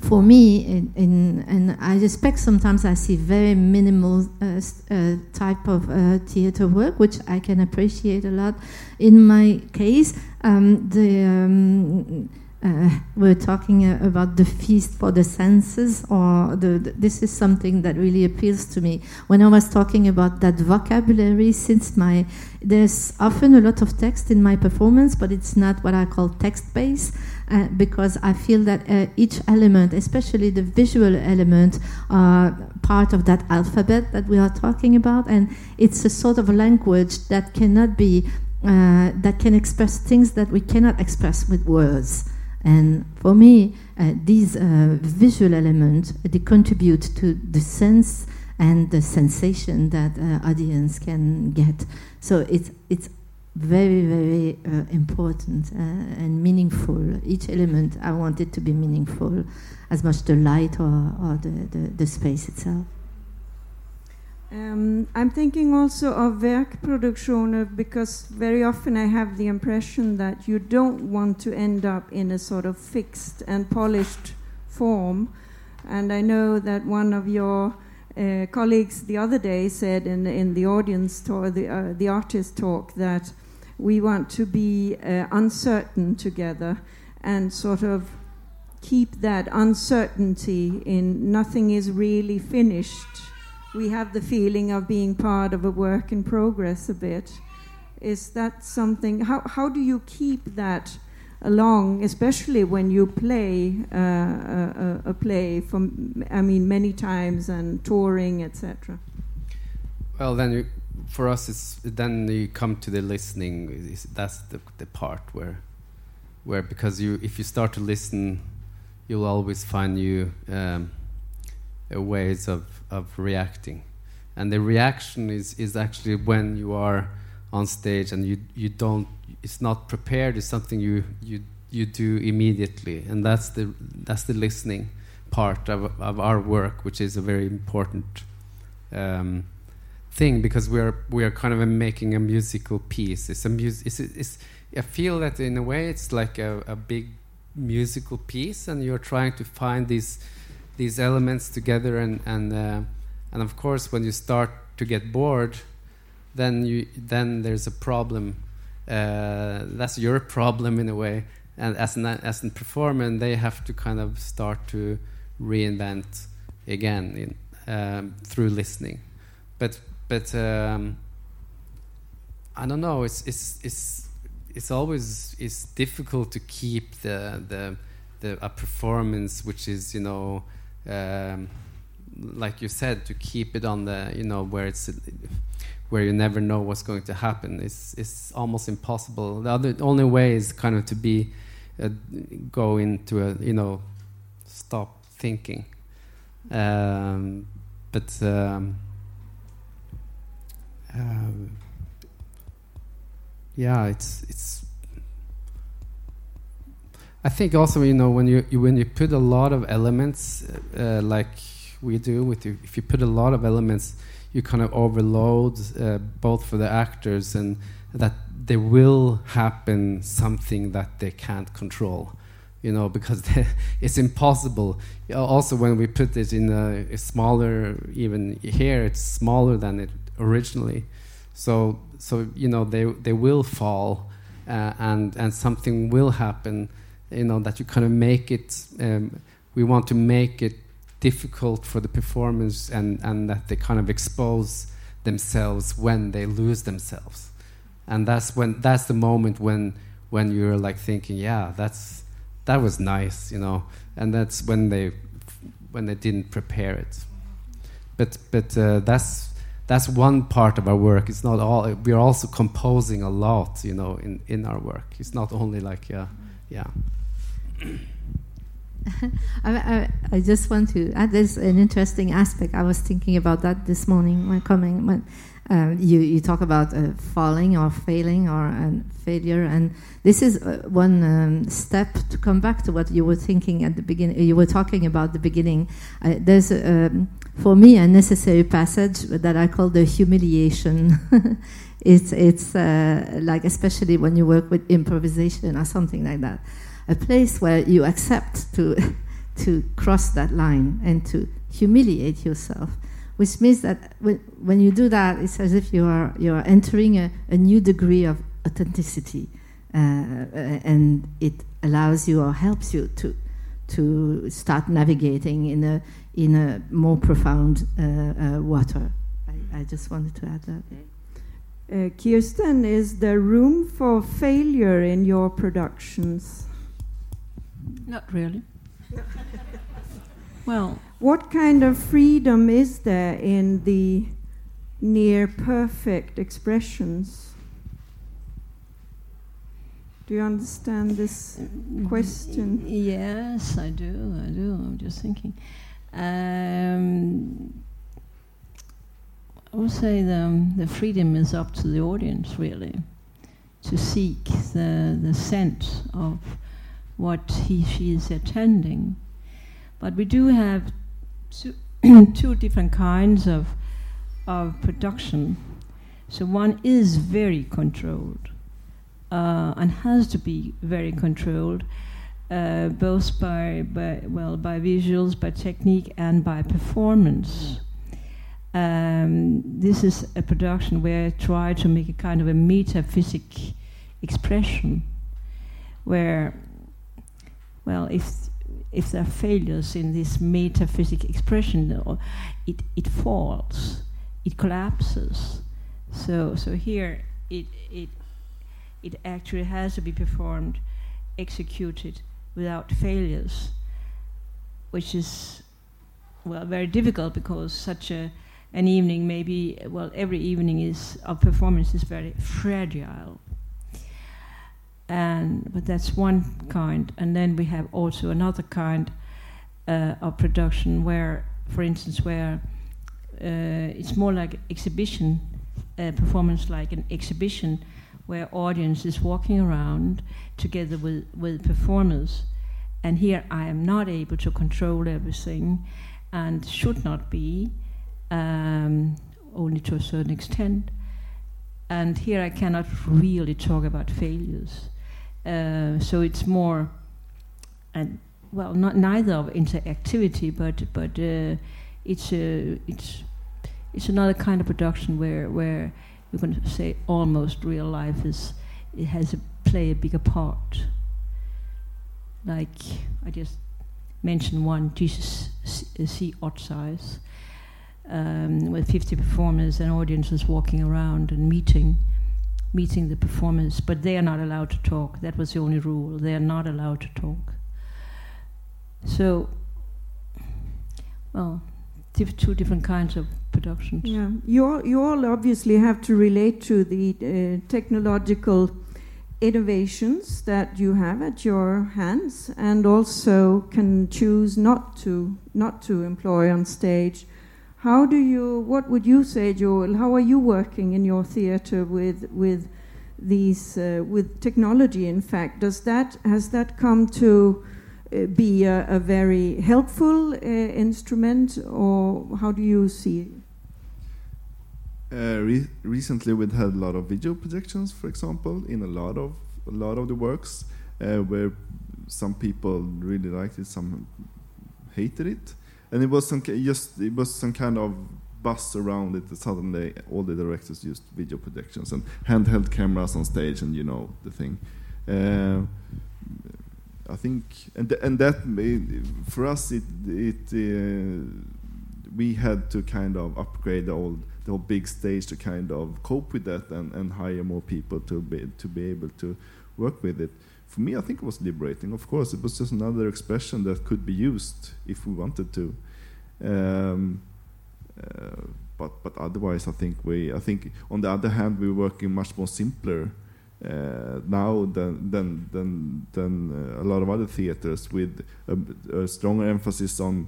for me, in, in, and I suspect sometimes I see very minimal uh, uh, type of uh, theater work, which I can appreciate a lot. In my case, um, the um, uh, we're talking uh, about the feast for the senses, or the, the, this is something that really appeals to me. When I was talking about that vocabulary, since my there's often a lot of text in my performance, but it's not what I call text based. Uh, because I feel that uh, each element, especially the visual element, are part of that alphabet that we are talking about, and it's a sort of language that cannot be uh, that can express things that we cannot express with words. And for me, uh, these uh, visual elements they contribute to the sense and the sensation that uh, audience can get. So it's it's very very uh, important uh, and meaningful. Each element I want it to be meaningful, as much the light or, or the, the, the space itself. Um, I'm thinking also of Verk Produksjoner because very often I have the impression that you don't want to end up in a sort of fixed and polished form. And I know that one of your uh, colleagues the other day said in, in the audience talk, the, uh, the artist talk, that we want to be uh, uncertain together and sort of keep that uncertainty in nothing is really finished we have the feeling of being part of a work in progress a bit. Is that something? How, how do you keep that along, especially when you play uh, a, a, play from, I mean, many times and touring, etc. Well, then for us, it's then you come to the listening. That's the, the part where, where because you, if you start to listen, you'll always find new um, ways of of reacting, and the reaction is is actually when you are on stage and you you don't it's not prepared it's something you you you do immediately. And that's the that's the listening part of, of our work which is a very important um, thing because we are we are kind of making a musical piece. It's a music it's, it's, I feel that in a way it's like a, a big musical piece and you're trying to find these these elements together and and uh, and of course when you start to get bored then you then there's a problem. Uh, that's your problem in a way. And as an as a performer, they have to kind of start to reinvent again in, um, through listening. But but um, I don't know. It's it's it's it's always it's difficult to keep the the the a performance which is you know. Um, like you said, to keep it on the you know where it's where you never know what's going to happen. It's, it's almost impossible. The other, only way is kind of to be, uh, go into a, you know, stop thinking. Um, but um, um, yeah, it's it's. I think also you know when you, when you put a lot of elements uh, like we do with you, if you put a lot of elements you kind of overload uh, both for the actors and that there will happen something that they can't control you know because it's impossible. Also when we put it in a, a, smaller even here it's smaller than it originally. So so you know they they will fall uh, and and something will happen you know that you kind of make it um, we want to make it difficult for the performers and, and that they kind of expose themselves when they lose themselves. And that's when that's the moment when when you're like thinking, yeah, that's that was nice, you know. And that's when they when they didn't prepare it. But but uh, that's that's one part of our work. It's not all. We're also composing a lot, you know, in in our work. It's not only like yeah, yeah. I, I, I, just want to add there's an interesting aspect. I was thinking about that this morning when coming when uh, you, you talk about uh, falling or failing or uh, failure, and this is uh, one um, step to come back to what you were thinking at the beginning. You were talking about the beginning. Uh, there's um, for me a necessary passage that I call the humiliation. it's it's uh, like especially when you work with improvisation or something like that a place where you accept to, to cross that line and to humiliate yourself, which means that when, when you do that, it's as if you are, you are entering a, a new degree of authenticity. Uh, and it allows you or helps you to, to start navigating in a, in a more profound uh, uh, water. I, I, just wanted to add that. Uh, Kirsten, is there room for failure in your productions? Not really. well, what kind of freedom is there in the near perfect expressions? Do you understand this question? Yes, I do. I do. I'm just thinking. Um, I would say the, the freedom is up to the audience, really, to seek the, the sense of what he she is attending. But we do have two, two different kinds of of production. So one is very controlled uh, and has to be very controlled, uh, both by, by well by visuals, by technique, and by performance. Um, this is a production where I try to make a kind of a metaphysic expression, where well, if if there are failures in this metaphysical expression, it it falls, it collapses. So so here it it it actually has to be performed executed without failures, which is well very difficult because such a an evening maybe well every evening is of performance is very fragile and but that's one kind. And then we have also another kind uh, of production where for instance where uh, it's more like exhibition uh, performance like an exhibition where audience is walking around together with, with performers. And here I am not able to control everything and should not be um, only to a certain extent. And here I cannot really talk about failures uh, so it's more and well not neither of interactivity but but uh, it's a it's it's another kind of production where where going to say almost real life is it has a play a bigger part. Like I just mentioned one Jesus see odd size um, with 50 performers and audiences walking around and meeting meeting the performers but they are not allowed to talk. That was the only rule. They are not allowed to talk. So well diff two different kinds of productions. Yeah, you all, you all obviously have to relate to the uh, technological innovations that you have at your hands, and also can choose not to not to employ on stage. How do you? What would you say, Joel? How are you working in your theatre with with these uh, with technology? In fact, does that has that come to uh, be a, a very helpful uh, instrument, or how do you see it? Uh, re- recently, we've had a lot of video projections, for example, in a lot of a lot of the works, uh, where some people really liked it, some hated it, and it was some just it was some kind of buzz around it. Suddenly, all the directors used video projections and handheld cameras on stage, and you know the thing. Uh, I think, and and that made, for us, it it uh, we had to kind of upgrade the old the whole big stage to kind of cope with that and, and hire more people to be to be able to work with it. For me, I think it was liberating. Of course, it was just another expression that could be used if we wanted to. Um, uh, but but otherwise, I think we I think on the other hand we're working much more simpler uh, now than than than than uh, a lot of other theaters with a, a stronger emphasis on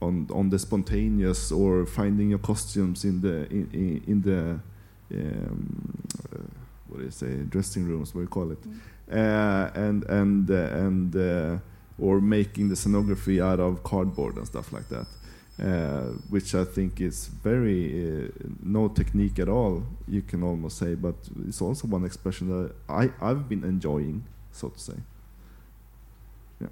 on on the spontaneous or finding your costumes in the in, in, in the um, uh, what do you say dressing rooms what do you call it uh, and and uh, and uh, or making the scenography out of cardboard and stuff like that uh, which I think is very uh, no technique at all you can almost say but it's also one expression that I I've been enjoying so to say Yeah.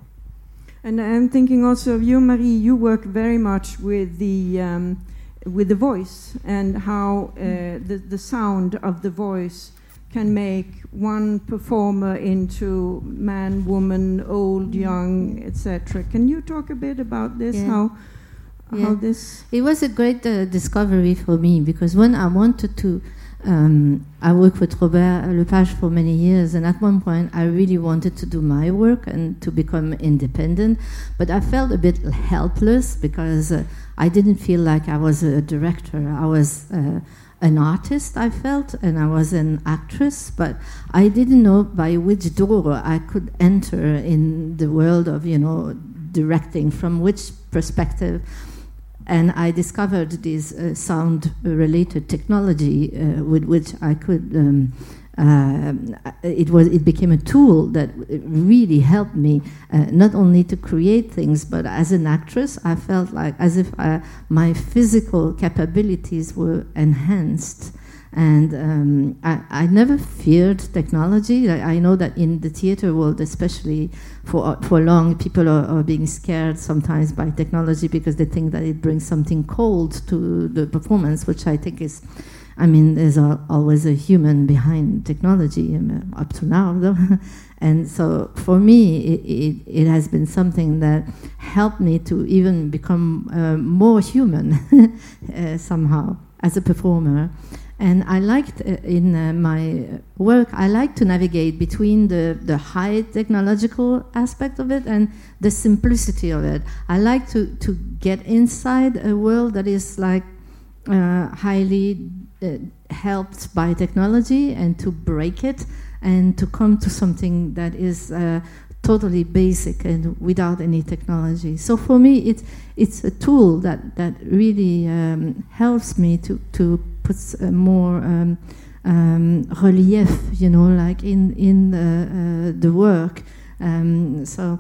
And I'm thinking also of you, Marie. You work very much with the um, with the voice and how uh, the the sound of the voice can make one performer into man, woman, old, young, etc. Can you talk a bit about this? Yeah. How how this? It was a great uh, discovery for me because when I wanted to, um, I worked with Robert Lepage for many years, and at one point I really wanted to do my work and to become independent, but I felt a bit helpless because uh, I didn't feel like I was a director. I was. Uh, an artist, I felt, and I was an actress, but I didn't know by which door I could enter in the world of, you know, directing, from which perspective and I discovered this uh, sound-related technology uh, with which I could. Um, uh, it was. It became a tool that really helped me uh, not only to create things, but as an actress, I felt like as if I, my physical capabilities were enhanced. And um, I, I never feared technology. I, I know that in the theater world, especially for for long, people are, are being scared sometimes by technology because they think that it brings something cold to the performance, which I think is, I mean, there's al always a human behind technology um, up to now, though. and so for me, it, it, it has been something that helped me to even become uh, more human uh, somehow as a performer. And I liked uh, in uh, my work, I like to navigate between the, the high technological aspect of it and the simplicity of it. I like to, to get inside a world that is like uh, highly helped by technology and to break it and to come to something that is uh, totally basic and without any technology. So for me, it's it's a tool that that really um, helps me to to put uh, more um, um, relief, you know, like in in uh, uh, the work. Um, so.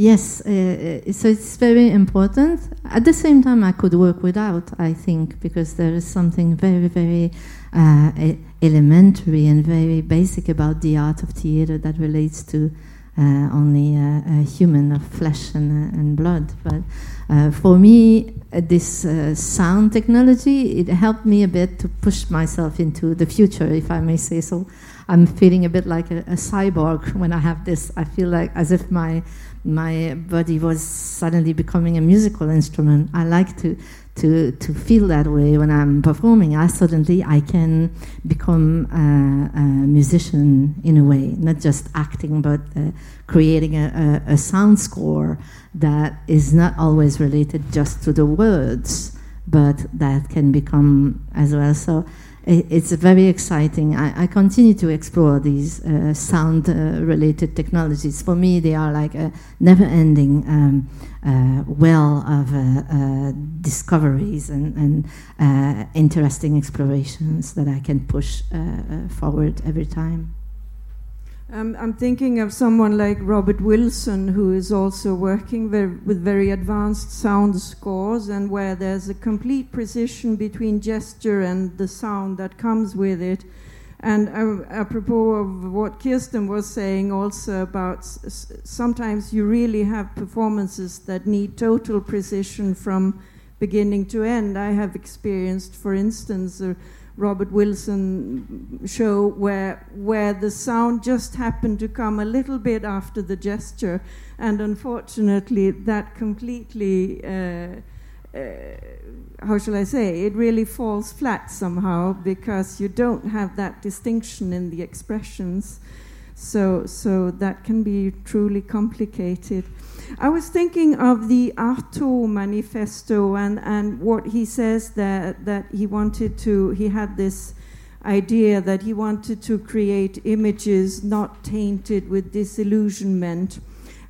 Yes, uh, uh, so it's very important. At the same time, I could work without, I think, because there is something very, very uh, elementary and very basic about the art of theater that relates to uh, only a, a, human of flesh and, uh, and blood. But uh, for me, uh, this uh, sound technology it helped me a bit to push myself into the future, if I may say so. I'm feeling a bit like a, a cyborg when I have this. I feel like as if my my body was suddenly becoming a musical instrument. I like to to, to feel that way when I'm performing. I suddenly I can become a, a musician in a way, not just acting, but uh, creating a, a, a sound score that is not always related just to the words, but that can become as well. So it's very exciting. I, I, continue to explore these uh, sound uh, related technologies. For me, they are like a never ending um, uh, well of uh, uh, discoveries and, and uh, interesting explorations that I can push forward every time. Um, I'm thinking of someone like Robert Wilson, who is also working very, with very advanced sound scores, and where there's a complete precision between gesture and the sound that comes with it. And uh, apropos of what Kirsten was saying also about sometimes you really have performances that need total precision from beginning to end. I have experienced, for instance, Robert Wilson show where where the sound just happened to come a little bit after the gesture, and unfortunately that completely. Uh, uh, how shall I say? It really falls flat somehow because you don't have that distinction in the expressions. So, so that can be truly complicated. I was thinking of the Artaud manifesto and, and what he says that, that he wanted to, he had this idea that he wanted to create images not tainted with disillusionment.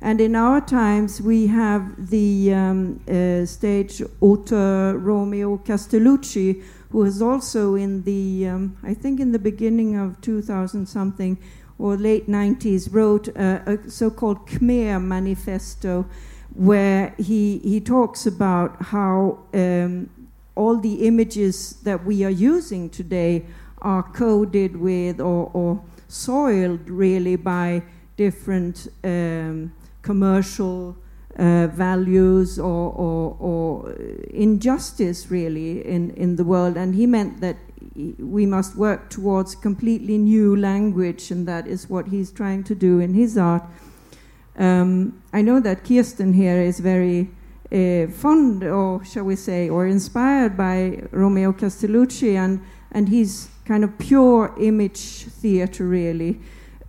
And in our times, we have the um, uh, stage author Romeo Castellucci, who was also in the, um, I think in the beginning of 2000 something, or late 90s wrote a, a so-called Khmer manifesto where he, he talks about how um, all the images that we are using today are coded with or, or soiled really by different um, commercial uh, values or, or, or, injustice really in, in the world. And he meant that we must work towards completely new language, and that is what he's trying to do in his art. Um, I know that Kirsten here is very uh, fond, or shall we say, or inspired by Romeo Castellucci, and and he's kind of pure image theater, really.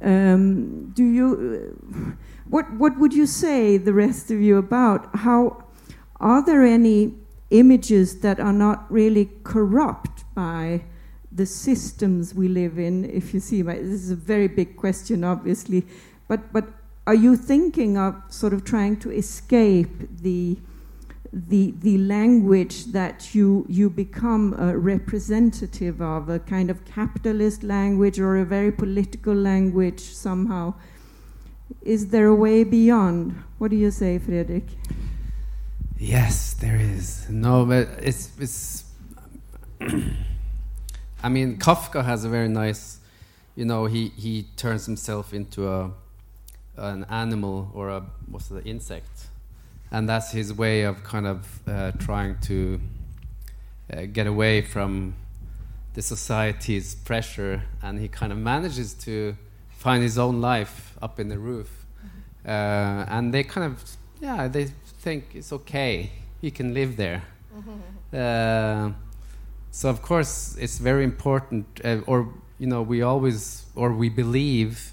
Um, do you? What what would you say, the rest of you, about how? Are there any images that are not really corrupt by the systems we live in, if you see, this is a very big question, obviously, but, but are you thinking of sort of trying to escape the, the, the language that you, you become a representative of, a kind of capitalist language or a very political language somehow? Is there a way beyond? What do you say, Fredrik? Yes, there is. No, but it's, it's I mean, Kafka has a very nice, you know, he, he turns himself into a an animal or a what's the insect, and that's his way of kind of uh, trying to uh, get away from the society's pressure, and he kind of manages to find his own life up in the roof, mm-hmm. uh, and they kind of yeah they think it's okay he can live there. So of course it's very important, uh, or you know, we always or we believe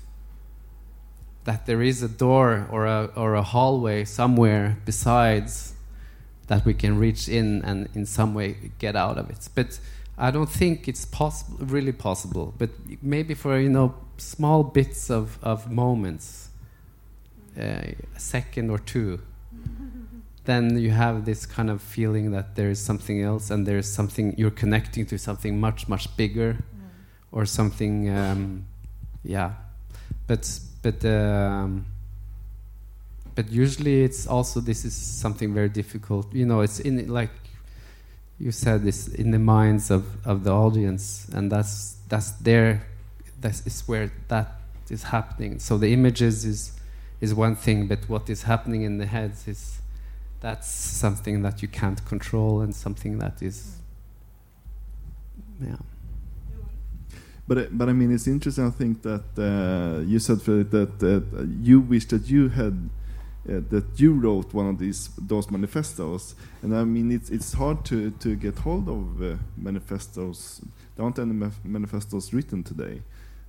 that there is a door or a or a hallway somewhere besides that we can reach in and in some way get out of it. But I don't think it's possible, really possible. But maybe for you know small bits of of moments, uh, a second or two, then you have this kind of feeling that there is something else and there is something you're connecting to something much much bigger, or something, um, yeah. But but. Um, but usually it's also this is something very difficult you know it's in like you said this in the minds of, of the audience and that's that's there that is where that is happening so the images is is one thing but what is happening in the heads is that's something that you can't control and something that is yeah but uh, but I mean, it's interesting. I think that uh, you said that uh, you wish that you had uh, that you wrote one of these those manifestos, and I mean it's it's hard to to get hold of uh, manifestos. There aren't any manifestos written today,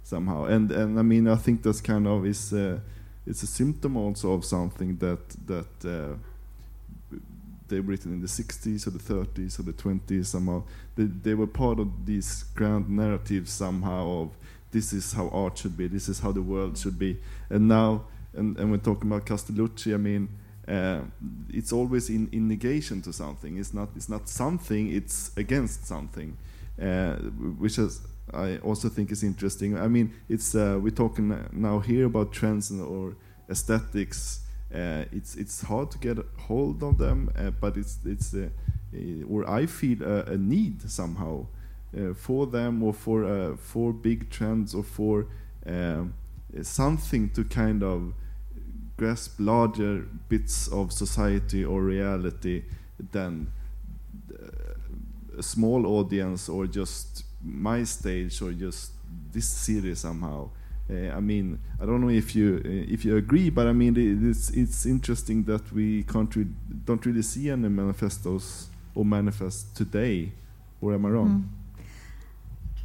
somehow, and and I mean I think that's kind of is uh, it's a symptom also of something that that they were written in the 60s or the 30s or the 20s somehow. They, they were part of these grand narratives somehow of this is how art should be, this is how the world should be, and now and, and we're talking about Castellucci, I mean, uh, it's always in, in negation to something. It's not, it's not something, it's against something, uh, which is, I also think is interesting. I mean, it's, uh, we're talking now here about trends or aesthetics. Uh, it's, it's hard to get hold of them, uh, but it's, it's uh, or I feel a, a need somehow for them or for, for big trends or for something to kind of grasp larger bits of society or reality than a small audience or just my stage or just this series somehow. Uh, I mean, I don't know if you uh, if you agree, but I mean, it's it's interesting that we can't re don't really see any manifestos or manifest today, or am I wrong? Mm.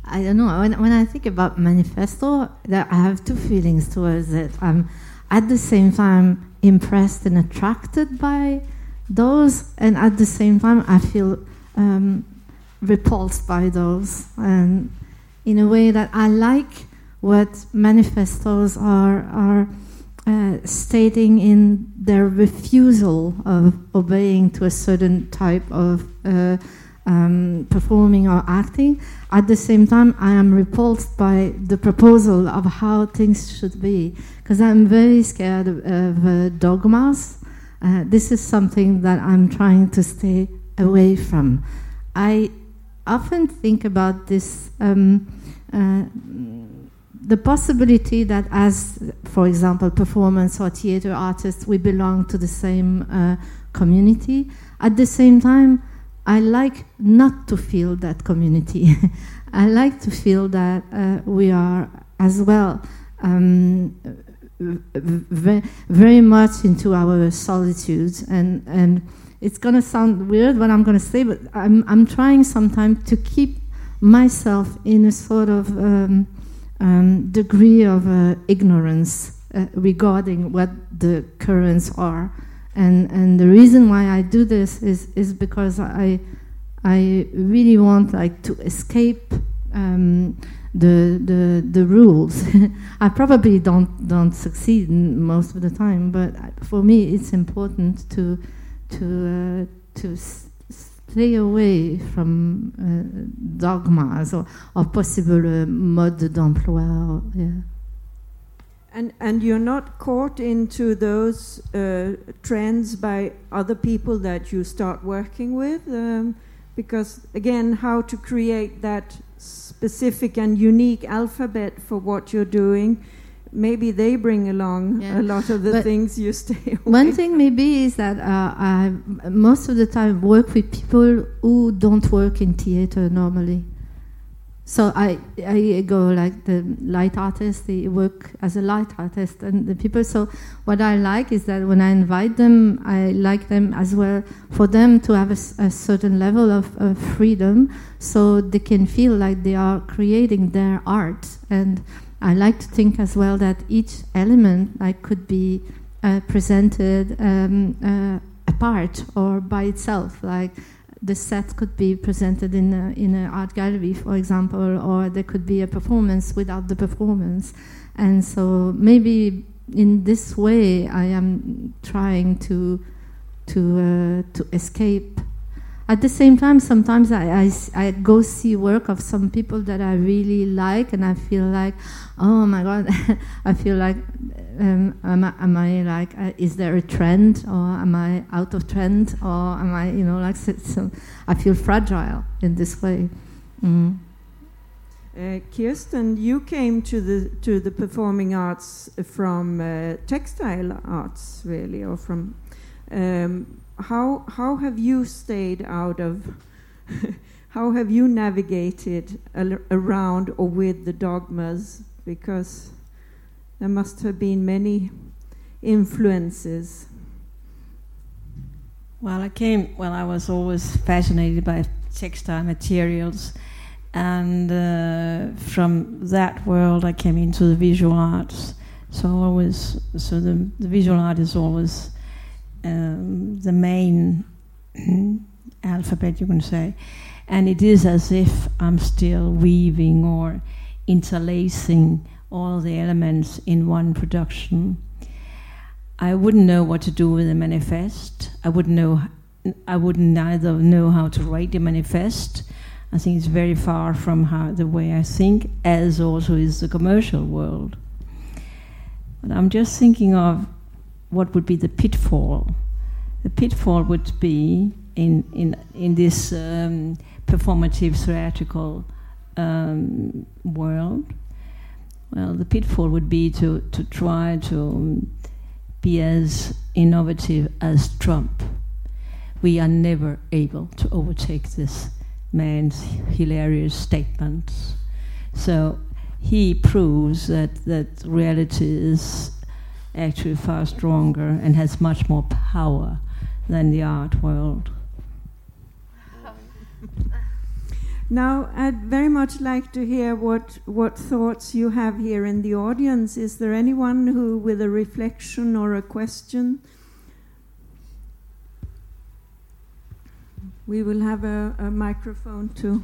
I don't know. When, when I think about manifesto, I have two feelings towards it. I'm at the same time impressed and attracted by those, and at the same time I feel um, repulsed by those, and in a way that I like what manifestos are are uh, stating in their refusal of obeying to a certain type of. Uh, um, performing or acting. At the same time, I am repulsed by the proposal of how things should be, because I'm very scared of, uh, dogmas. Uh, this is something that I'm trying to stay away from. I often think about this. Um, uh, the possibility that, as for example, performance or theater artists, we belong to the same uh, community. At the same time, I like not to feel that community. I like to feel that uh, we are as well um, very, much into our solitude. And, and it's going to sound weird what I'm going to say, but I'm, I'm trying sometimes to keep myself in a sort of um, um, degree of uh, ignorance uh, regarding what the currents are. And, and the reason why I do this is, is because I, I really want like to escape um, the, the, the rules. I probably don't, don't succeed most of the time, but for me it's important to, to, uh, to stay away from uh, dogmas or, or possible uh, mode d'emploi. Yeah. And, and you're not caught into those uh, trends by other people that you start working with? Um, because, again, how to create that specific and unique alphabet for what you're doing maybe they bring along yeah. a lot of the but things you stay away. One thing maybe is that uh, I most of the time work with people who don't work in theater normally. so I I go like the light artist. They work as a light artist, and the people. So what I like is that when I invite them, I like them as well for them to have a certain level of, of freedom, so they can feel like they are creating their art. And I like to think as well that each element like could be uh, presented um, uh, apart or by itself, like the set could be presented in a, in an art gallery, for example, or there could be a performance without the performance. And so maybe in this way, I am trying to to uh, to escape. At the same time, sometimes I, I, I, go see work of some people that I really like, and I feel like, oh my god, I feel like, um, am, I, am I like, uh, is there a trend, or am I out of trend, or am I, you know, like, so, so I feel fragile in this way. Mm. Uh, Kirsten, you came to the to the performing arts from uh, textile arts, really, or from. Um, how how have you stayed out of? how have you navigated al- around or with the dogmas? Because there must have been many influences. Well, I came. Well, I was always fascinated by textile materials, and uh, from that world, I came into the visual arts. So always, so the, the visual art is always um, the main alphabet, you can say, and it is as if I'm still weaving or interlacing all the elements in one production. I wouldn't know what to do with a manifest. I wouldn't know. I wouldn't neither know how to write a manifest. I think it's very far from how the way I think, as also is the commercial world. But I'm just thinking of what would be the pitfall. The pitfall would be in in in this um, performative theatrical um, world. Well, the pitfall would be to to try to be as innovative as Trump. We are never able to overtake this man's hilarious statements. So he proves that, that reality is actually far stronger and has much more power than the art world. Now, I'd very much like to hear what, what thoughts you have here in the audience. Is there anyone who, with a reflection or a question? We will have a, a microphone too.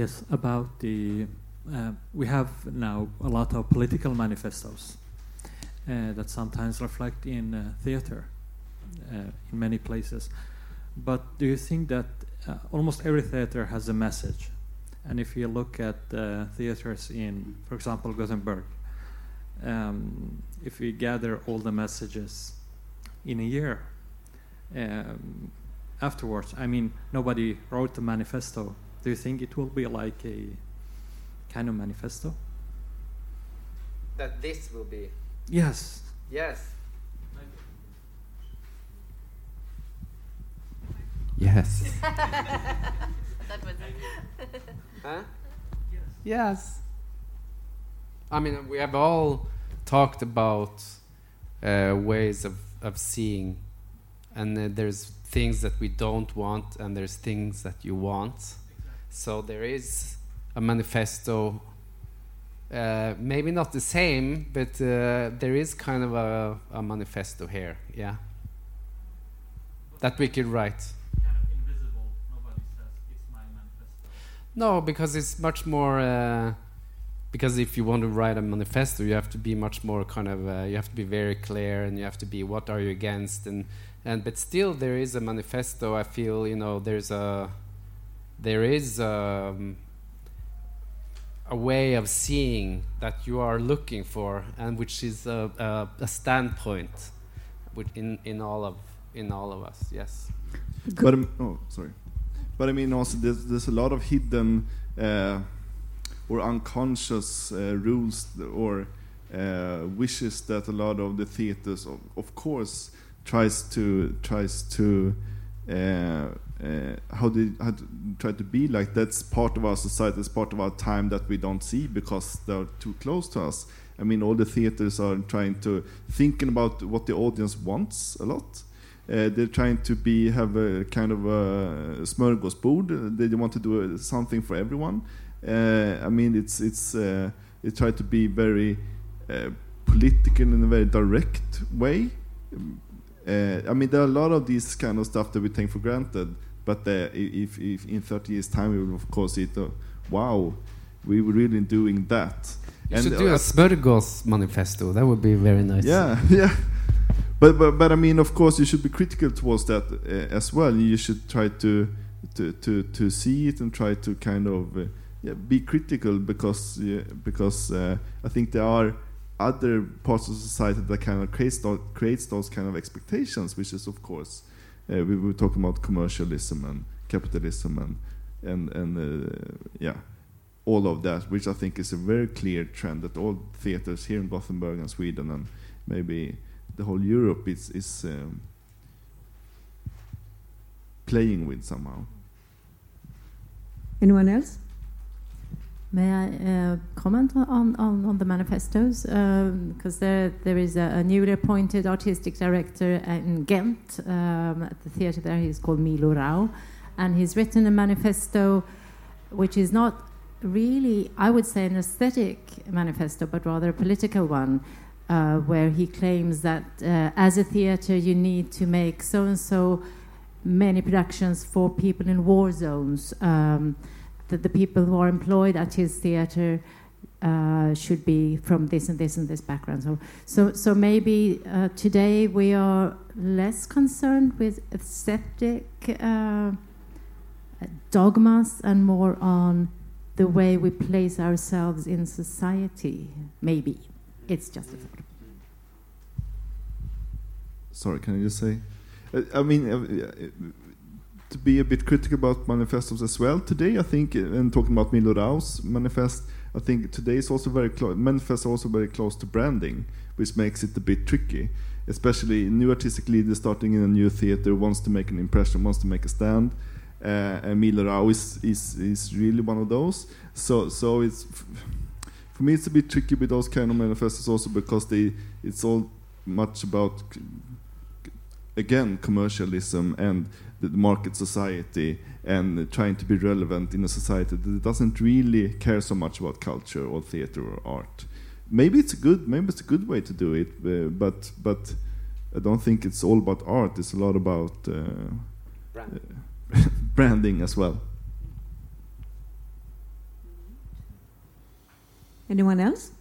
Yes, about the. Uh, we have now a lot of political manifestos uh, that sometimes reflect in uh, theater uh, in many places. But do you think that uh, almost every theater has a message? And if you look at uh, theaters in, for example, Gothenburg, um, if we gather all the messages in a year, um, afterwards, I mean, nobody wrote the manifesto do you think it will be like a kind of manifesto? That this will be. Yes. Yes. Yes. That was Huh? Yes. I mean, we have all talked about uh, ways of, of seeing, and uh, there's things that we don't want, and there's things that you want. So there is a manifesto, uh, maybe not the same, but uh, there is kind of a, a manifesto here, yeah. That we could write. Kind of invisible. Nobody says it's my manifesto. No, because it's much more. Uh, because if you want to write a manifesto, you have to be much more kind of. Uh, you have to be very clear, and you have to be what are you against, and and but still there is a manifesto. I feel you know there's a there is um, a way of seeing that you are looking for, and which is a, a, a standpoint, in in all of in all of us. Yes. But um, oh, sorry. But I mean, also there's there's a lot of hidden uh, or unconscious uh, rules or uh, wishes that a lot of the theaters, of, of course, tries to tries to uh, how they to try to be like that's part of our society, it's part of our time that we don't see because they're too close to us. I mean, all the theaters are trying to thinking about what the audience wants a lot. Uh, they're trying to be have a kind of a smorgasbord. They want to do something for everyone. Uh, I mean, it's it's uh, they try to be very uh, political in a very direct way. Uh, I mean, there are a lot of these kind of stuff that we take for granted. But uh, if, if in 30 years' time, we will of course see, uh, wow, we were really doing that. You And, should do uh, a Smörgås manifesto. That would be very nice. Yeah, yeah. But, but but I mean, of course, you should be critical towards that uh, as well. You should try to to to to see it and try to kind of uh, yeah, be critical because yeah, because uh, I think there are other parts of society that kind of creates those, creates those kind of expectations, which is of course uh, we were talking about commercialism and capitalism and and and uh, yeah all of that, which I think is a very clear trend that all theaters here in Gothenburg and Sweden and maybe the whole Europe is is um, playing with somehow. Anyone else? May I uh, comment on, on, on the manifestos? Because there, there is a, a newly appointed artistic director in Ghent um, at the theatre there. He's called Milo Rau. And he's written a manifesto which is not really, I would say, an aesthetic manifesto, but rather a political one, uh, where he claims that uh, as a theatre you need to make so and so many productions for people in war zones. Um, that the people who are employed at his theatre uh, should be from this and this and this background. So, so, so maybe uh, today we are less concerned with aesthetic uh, dogmas and more on the way we place ourselves in society. Maybe it's just a thought. Sorry, can I just say? I mean, uh, uh, to be a bit critical about manifestos as well. Today, I think, and talking about Milo Rau's manifest, I think today is also very close. Manifests are also very close to branding, which makes it a bit tricky. Especially new artistic leader starting in a new theater wants to make an impression, wants to make a stand. Uh, and Milo Rau is, is is really one of those. So so it's for me it's a bit tricky with those kind of manifestos also because they it's all much about again commercialism and the market society and trying to be relevant in a society that doesn't really care so much about culture or theater or art. Maybe it's a good maybe it's a good way to do it, uh, but but I don't think it's all about art. It's a lot about uh, Brand. branding as well. Anyone else?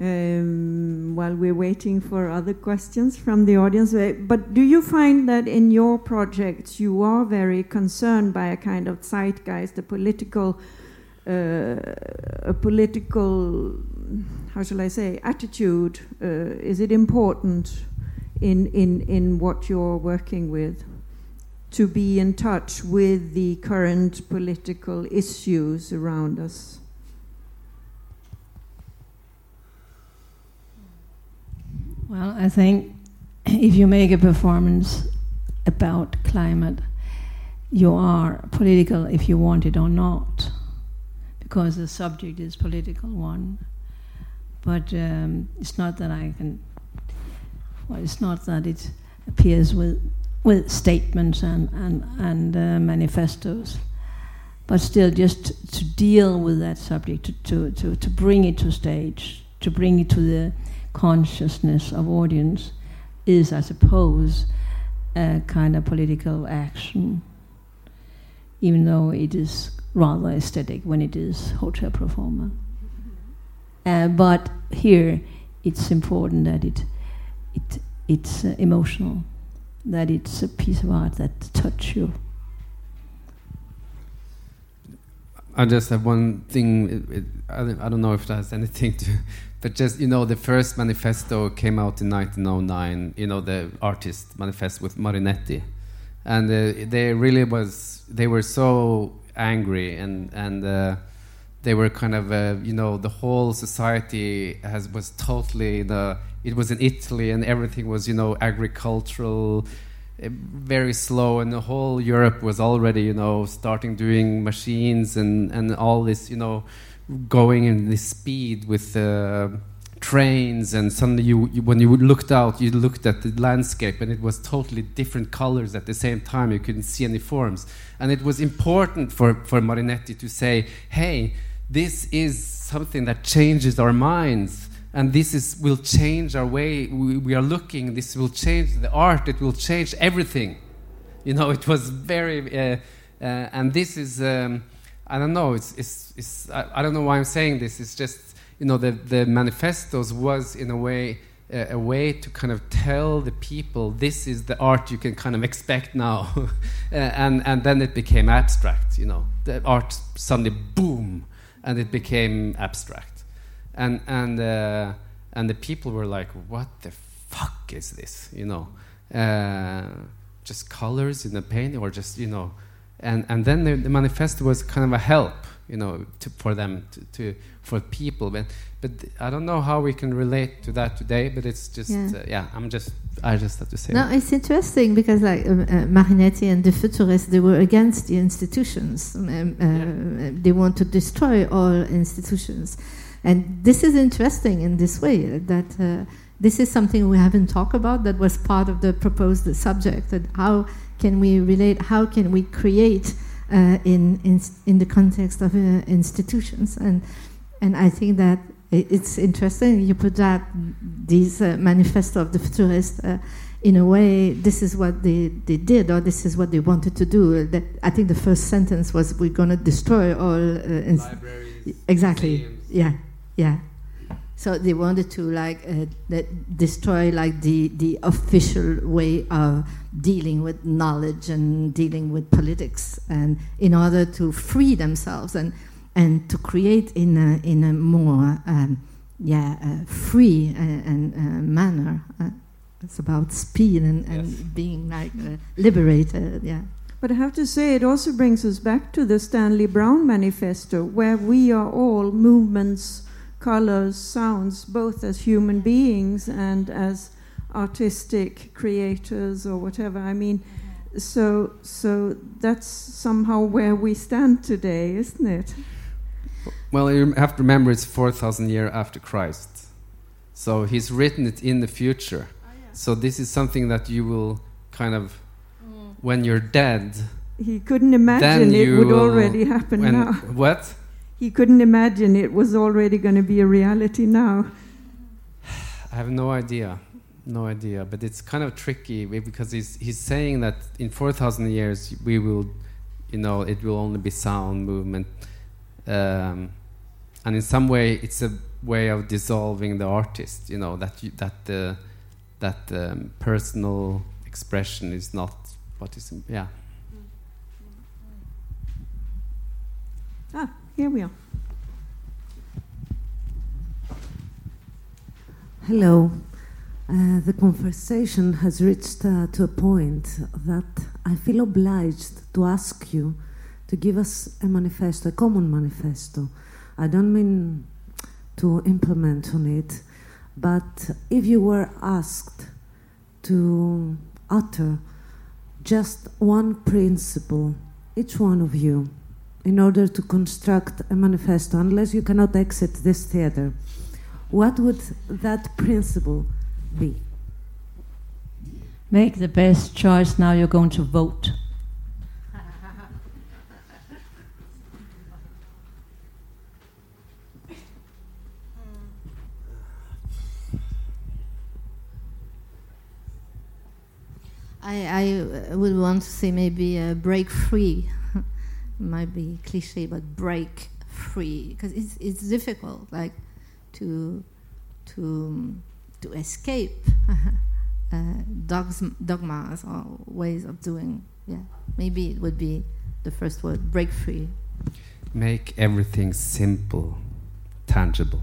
Um, while we're waiting for other questions from the audience, uh, but do you find that in your projects you are very concerned by a kind of zeitgeist, a political, uh, a political, how shall I say, attitude? Uh, is it important in in in what you're working with to be in touch with the current political issues around us? Well, I think if you make a performance about climate, you are political if you want it or not, because the subject is political one. But um, it's not that I can. Well, it's not that it appears with with statements and and and uh, manifestos, but still, just to deal with that subject, to to to, to bring it to stage, to bring it to the consciousness of audience is, I suppose, a kind of political action, even though it is rather aesthetic when it is Hotel Pro Forma. Uh, but here, it's important that it, it it's uh, emotional, that it's a piece of art that touches you. I just have one thing. It, it, I, I don't know if that has anything to, but just you know, the first manifesto came out in 1909. You know, the artist manifest with Marinetti, and uh, they really was. They were so angry, and and uh, they were kind of uh, you know the whole society has was totally the it was in Italy and everything was you know agricultural uh, very slow and the whole Europe was already you know starting doing machines and and all this you know going in this speed with uh, trains and suddenly you, you when you looked out you looked at the landscape and it was totally different colors at the same time. You couldn't see any forms. And it was important for for Marinetti to say hey this is something that changes our minds and this is will change our way we, we are looking. This will change the art it will change everything. You know it was very uh, uh, and this is um, i don't know it's, it's, it's I, I, don't know why i'm saying this it's just you know the, the manifestos was in a way a way to kind of tell the people this is the art you can kind of expect now. And and then it became abstract you know. The art suddenly boom and it became abstract, and and uh, and the people were like, "What the fuck is this?" You know, uh, just colors in the painting, or just you know, and and then the, the manifesto was kind of a help, you know, to, for them to, to for people, but but I don't know how we can relate to that today, but it's just yeah, uh, yeah I'm just I just have to say. No, that. it's interesting because like um, uh, Marinetti and the futurists, they were against the institutions. Um, uh, yeah. They want to destroy all institutions, and this is interesting in this way that. Uh, this is something we haven't talked about that was part of the proposed subject and how can we relate how can we create uh, in, in in the context of uh, institutions? And and I think that it's interesting you put that these uh, manifesto of the futurists uh, in a way this is what they, they did or this is what they wanted to do. That i think the first sentence was we're going to destroy all uh, libraries exactly. museums. yeah yeah so they wanted to like uh, destroy like the, the official way of dealing with knowledge and dealing with politics and in order to free themselves and and to create in a, in a more um, yeah, uh, free uh, and, uh, manner. Uh, it's about speed and, and yes. being like uh, liberated, yeah. But I have to say, it also brings us back to the Stanley Brouwn Manifesto, where we are all movements, colors, sounds, both as human beings and as artistic creators or whatever. I mean, so so that's somehow where we stand today, isn't it? Well, you have to remember it's 4,000 years after Christ. So he's written it in the future. Oh, yeah. So this is something that you will kind of, mm. when you're dead. He couldn't imagine it would already happen now. What? He couldn't imagine it was already going to be a reality now. I have no idea. No idea. But it's kind of tricky because he's, he's saying that in 4,000 years we will, you know, it will only be sound, movement um, and in some way it's a way of dissolving the artist you know that you, that the that um, personal expression is not what is yeah ah here we are hello uh, the conversation has reached uh, to a point that I feel obliged to ask you to give us a manifesto, a common manifesto. I don't mean to implement on it, but if you were asked to utter just one principle, each one of you, in order to construct a manifesto, unless you cannot exit this theater, what would that principle be? Make the best choice now you're going to vote. I, I would want to say maybe uh, break free. Might be cliche, but break free because it's it's difficult, like to to to escape uh, dogs, dogmas or ways of doing. Yeah, maybe it would be the first word: break free. Make everything simple, tangible.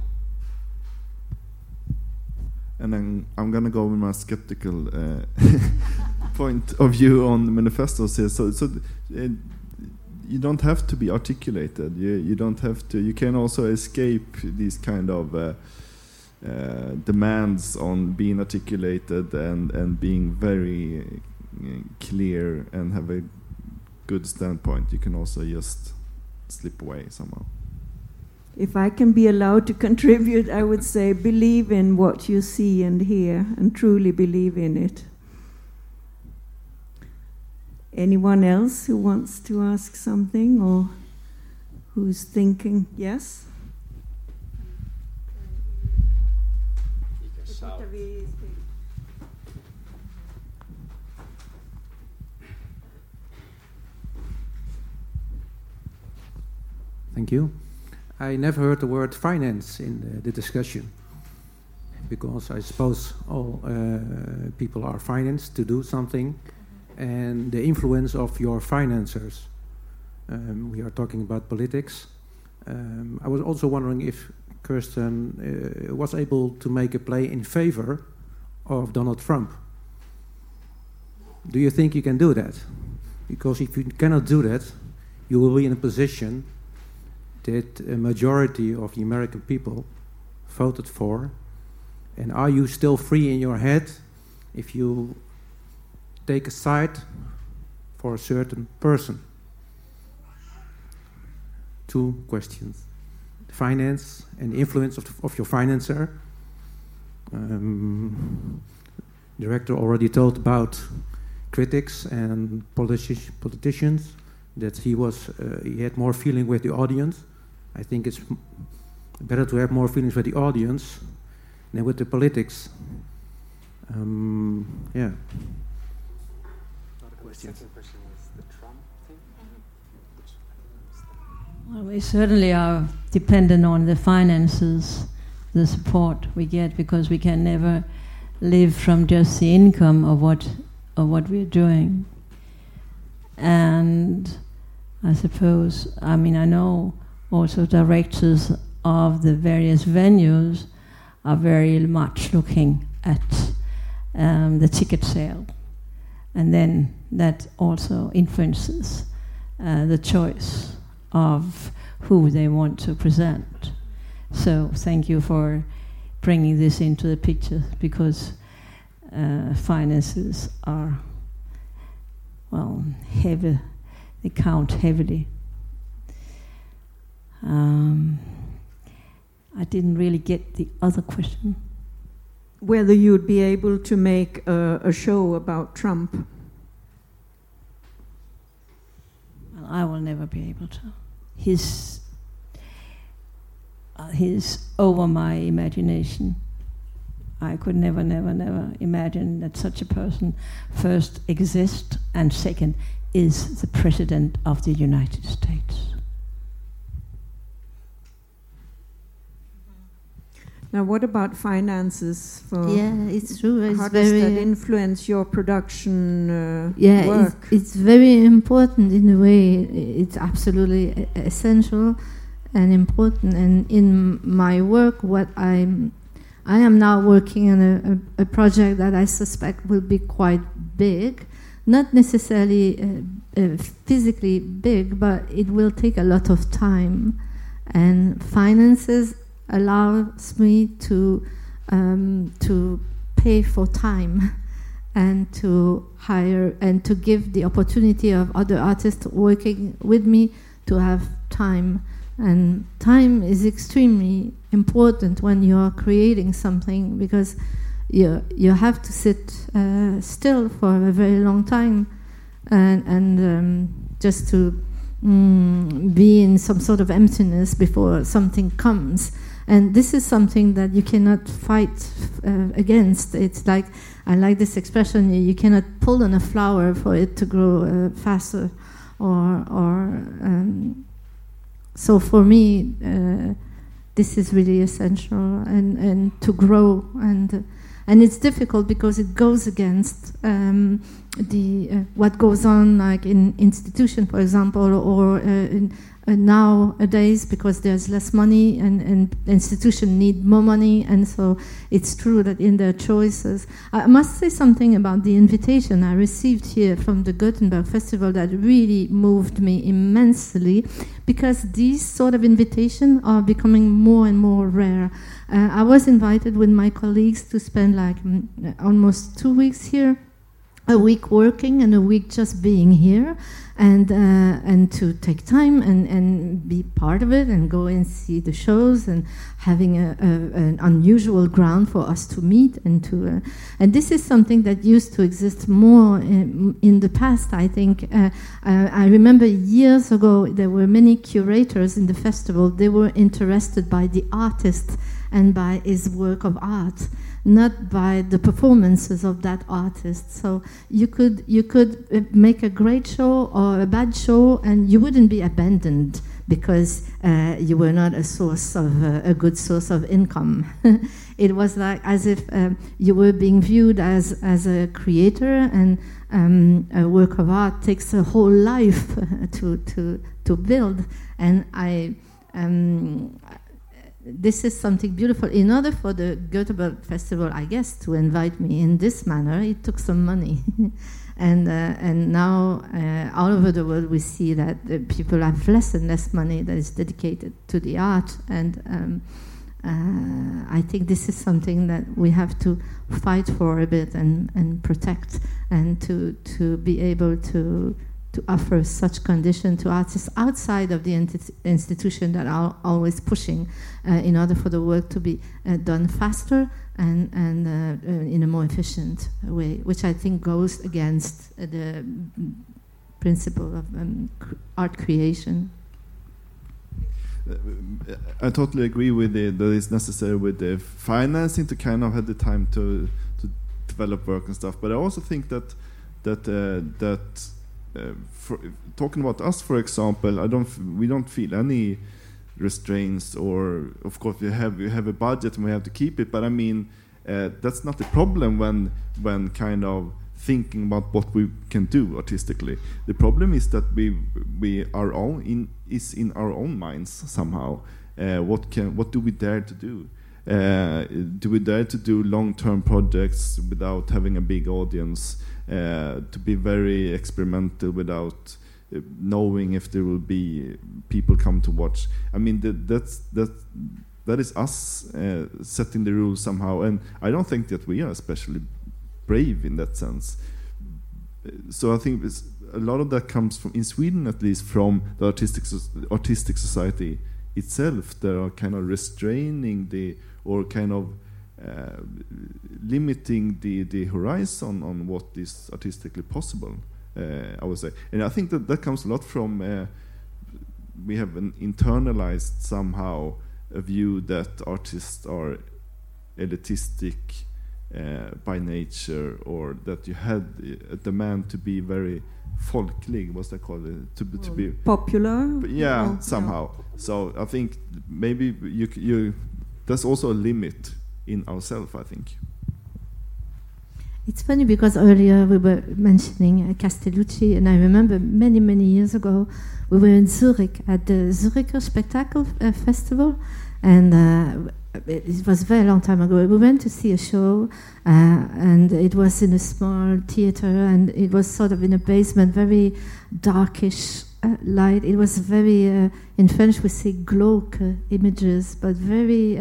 And then I'm gonna go with my skeptical. Uh, point of view on the manifestos here. So, so uh, you don't have to be articulated. You you don't have to. You can also escape these kind of uh, uh, demands on being articulated and and being very uh, clear and have a good standpoint. You can also just slip away somehow. If I can be allowed to contribute, I would say believe in what you see and hear and truly believe in it. Anyone else who wants to ask something or who's thinking? Yes? Thank you. I never heard the word finance in the, the discussion because I suppose all uh, people are financed to do something and the influence of your financiers. Um, we are talking about politics. Um, I was also wondering if Kirsten uh, was able to make a play in favor of Donald Trump. Do you think you can do that? Because if you cannot do that, you will be in a position that a majority of the American people voted for. And are you still free in your head if you take a side for a certain person? Two questions finance and influence of, the, of your financer. Um, director already told about critics and politi- politicians that he was uh, he had more feeling with the audience. I think it's better to have more feelings with the audience than with the politics. Um, yeah. Second question was the Trump thing. Well, we certainly are dependent on the finances, the support we get, because we can never live from just the income of what of what we're doing. And I suppose, I mean, I know also directors of the various venues are very much looking at um, the ticket sale, and then that also influences uh, the choice of who they want to present. So thank you for bringing this into the picture because uh, finances are well heavy; they count heavily. Um, I didn't really get the other question. Whether you'd be able to make a, a show about Trump. I will never be able to. His, uh, his over my imagination. I could never, never, never imagine that such a person first exists and second is the president of the United States. Now, what about finances for? Yeah, it's true. It's how does very that influence your production uh, yeah, work? It's, it's very important in a way. It's absolutely essential and important. And in my work, what I'm, I am now working on a, a, a project that I suspect will be quite big, not necessarily uh, uh, physically big, but it will take a lot of time and finances allows me to um, to pay for time and to hire and to give the opportunity of other artists working with me to have time. And time is extremely important when you are creating something because you you have to sit uh, still for a very long time and and um, just to mm, be in some sort of emptiness before something comes and this is something that you cannot fight uh, against. It's like, I like this expression, you cannot pull on a flower for it to grow uh, faster. Or, or um, so for me, uh, this is really essential and, and to grow. And, and it's difficult because it goes against um, the uh, what goes on like in institution, for example, or uh, in, uh, nowadays because there's less money and, and institution need more money. And so it's true that in their choices i must say something about the invitation i received here from the gothenburg festival that really moved me immensely because these sort of invitations are becoming more and more rare. Uh, i was invited with my colleagues to spend like mm, almost two weeks here a week working and a week just being here and uh, and to take time and, and be part of it and go and see the shows and having a, a, an unusual ground for us to meet and to uh, and this is something that used to exist more in, in the past I think. Uh, I remember years ago there were many curators in the festival. They were interested by the artist and by his work of art not by the performances of that artist. So you could you could uh, make a great show or a bad show, and you wouldn't be abandoned because uh, you were not a source of uh, a good source of income. it was like as if um, you were being viewed as as a creator, and um, a work of art takes a whole life to to to build. And I. Um, this is something beautiful. In order for the Göteborg Festival, I guess, to invite me in this manner, it took some money. and, uh, and now, uh, all over the world, we see that people have less and less money that is dedicated to the art. And um, uh, I think this is something that we have to fight for a bit and, and protect, and to, to be able to to offer such condition to artists outside of the institution that are always pushing uh, in order for the work to be uh, done faster and, and uh, uh in a more efficient way, which I think goes against the principle of um, art creation. I totally agree with it that it's necessary with the financing to kind of have the time to to develop work and stuff. But I also think that that uh, that uh, for, talking about us, for example, I don't we don't feel any restraints or of course we have we have a budget and we have to keep it but i mean uh, that's not the problem when when kind of thinking about what we can do artistically. The problem is that we we our own in is in our own minds somehow uh, what can what do we dare to do? Uh, do we dare to do long-term projects without having a big audience uh, to be very experimental without uh, knowing if there will be people come to watch. I mean, that, that's that that is us uh, setting the rules somehow, and I don't think that we are especially brave in that sense. So I think a lot of that comes from in Sweden, at least, from the artistic artistic society itself. That are kind of restraining the or kind of uh, limiting the, the horizon on what is artistically possible, uh, I would say. And I think that that comes a lot from uh, we have an internalized somehow a view that artists are elitistic uh, by nature, or that you had a demand to be very folklig, what's that called? To, to be popular. Yeah, somehow. So I think maybe you you there's also a limit in ourselves, I think. It's funny because earlier we were mentioning uh, Castellucci, and I remember many, many years ago we were in Zurich at the Zuricher Spectacle uh, Festival, and uh, it was a very long time ago. We went to see a show, uh, and it was in a small theater, and it was sort of in a basement, very darkish light. It was very, uh, in French we say glauque images, but very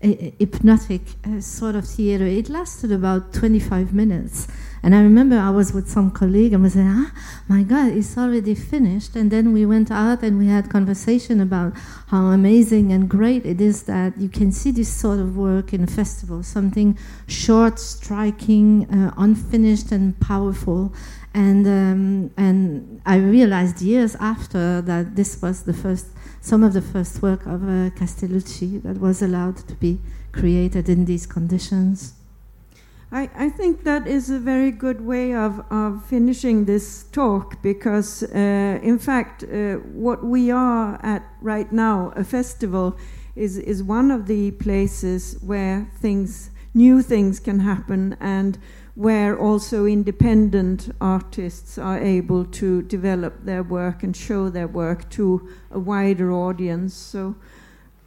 hypnotic uh, sort of theater. It lasted about 25 minutes. And I remember I was with some colleague and we said, ah, my God, it's already finished. And then we went out and we had conversation about how amazing and great it is that you can see this sort of work in a festival, something short, striking, uh, unfinished, and powerful. And, um, and I realized years after that this was the first some of the first work of uh, Castellucci that was allowed to be created in these conditions. I, I think that is a very good way of, of finishing this talk because, uh, in fact, uh, what we are at right now, a festival, is, is one of the places where things, new things can happen and where also independent artists are able to develop their work and show their work to a wider audience. So,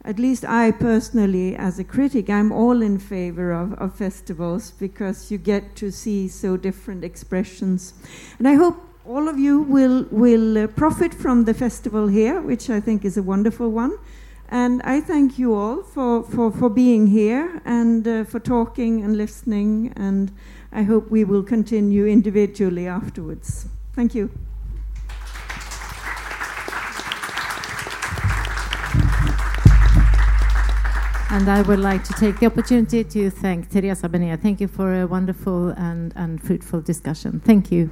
at least I personally, as a critic, I'm all in favor of, of festivals because you get to see so different expressions. And I hope all of you will, will uh, profit from the festival here, which I think is a wonderful one. And I thank you all for, for, for being here and uh, for talking and listening. And I hope we will continue individually afterwards. Thank you. And I would like to take the opportunity to thank Teresa Benea. Thank you for a wonderful and, and fruitful discussion. Thank you.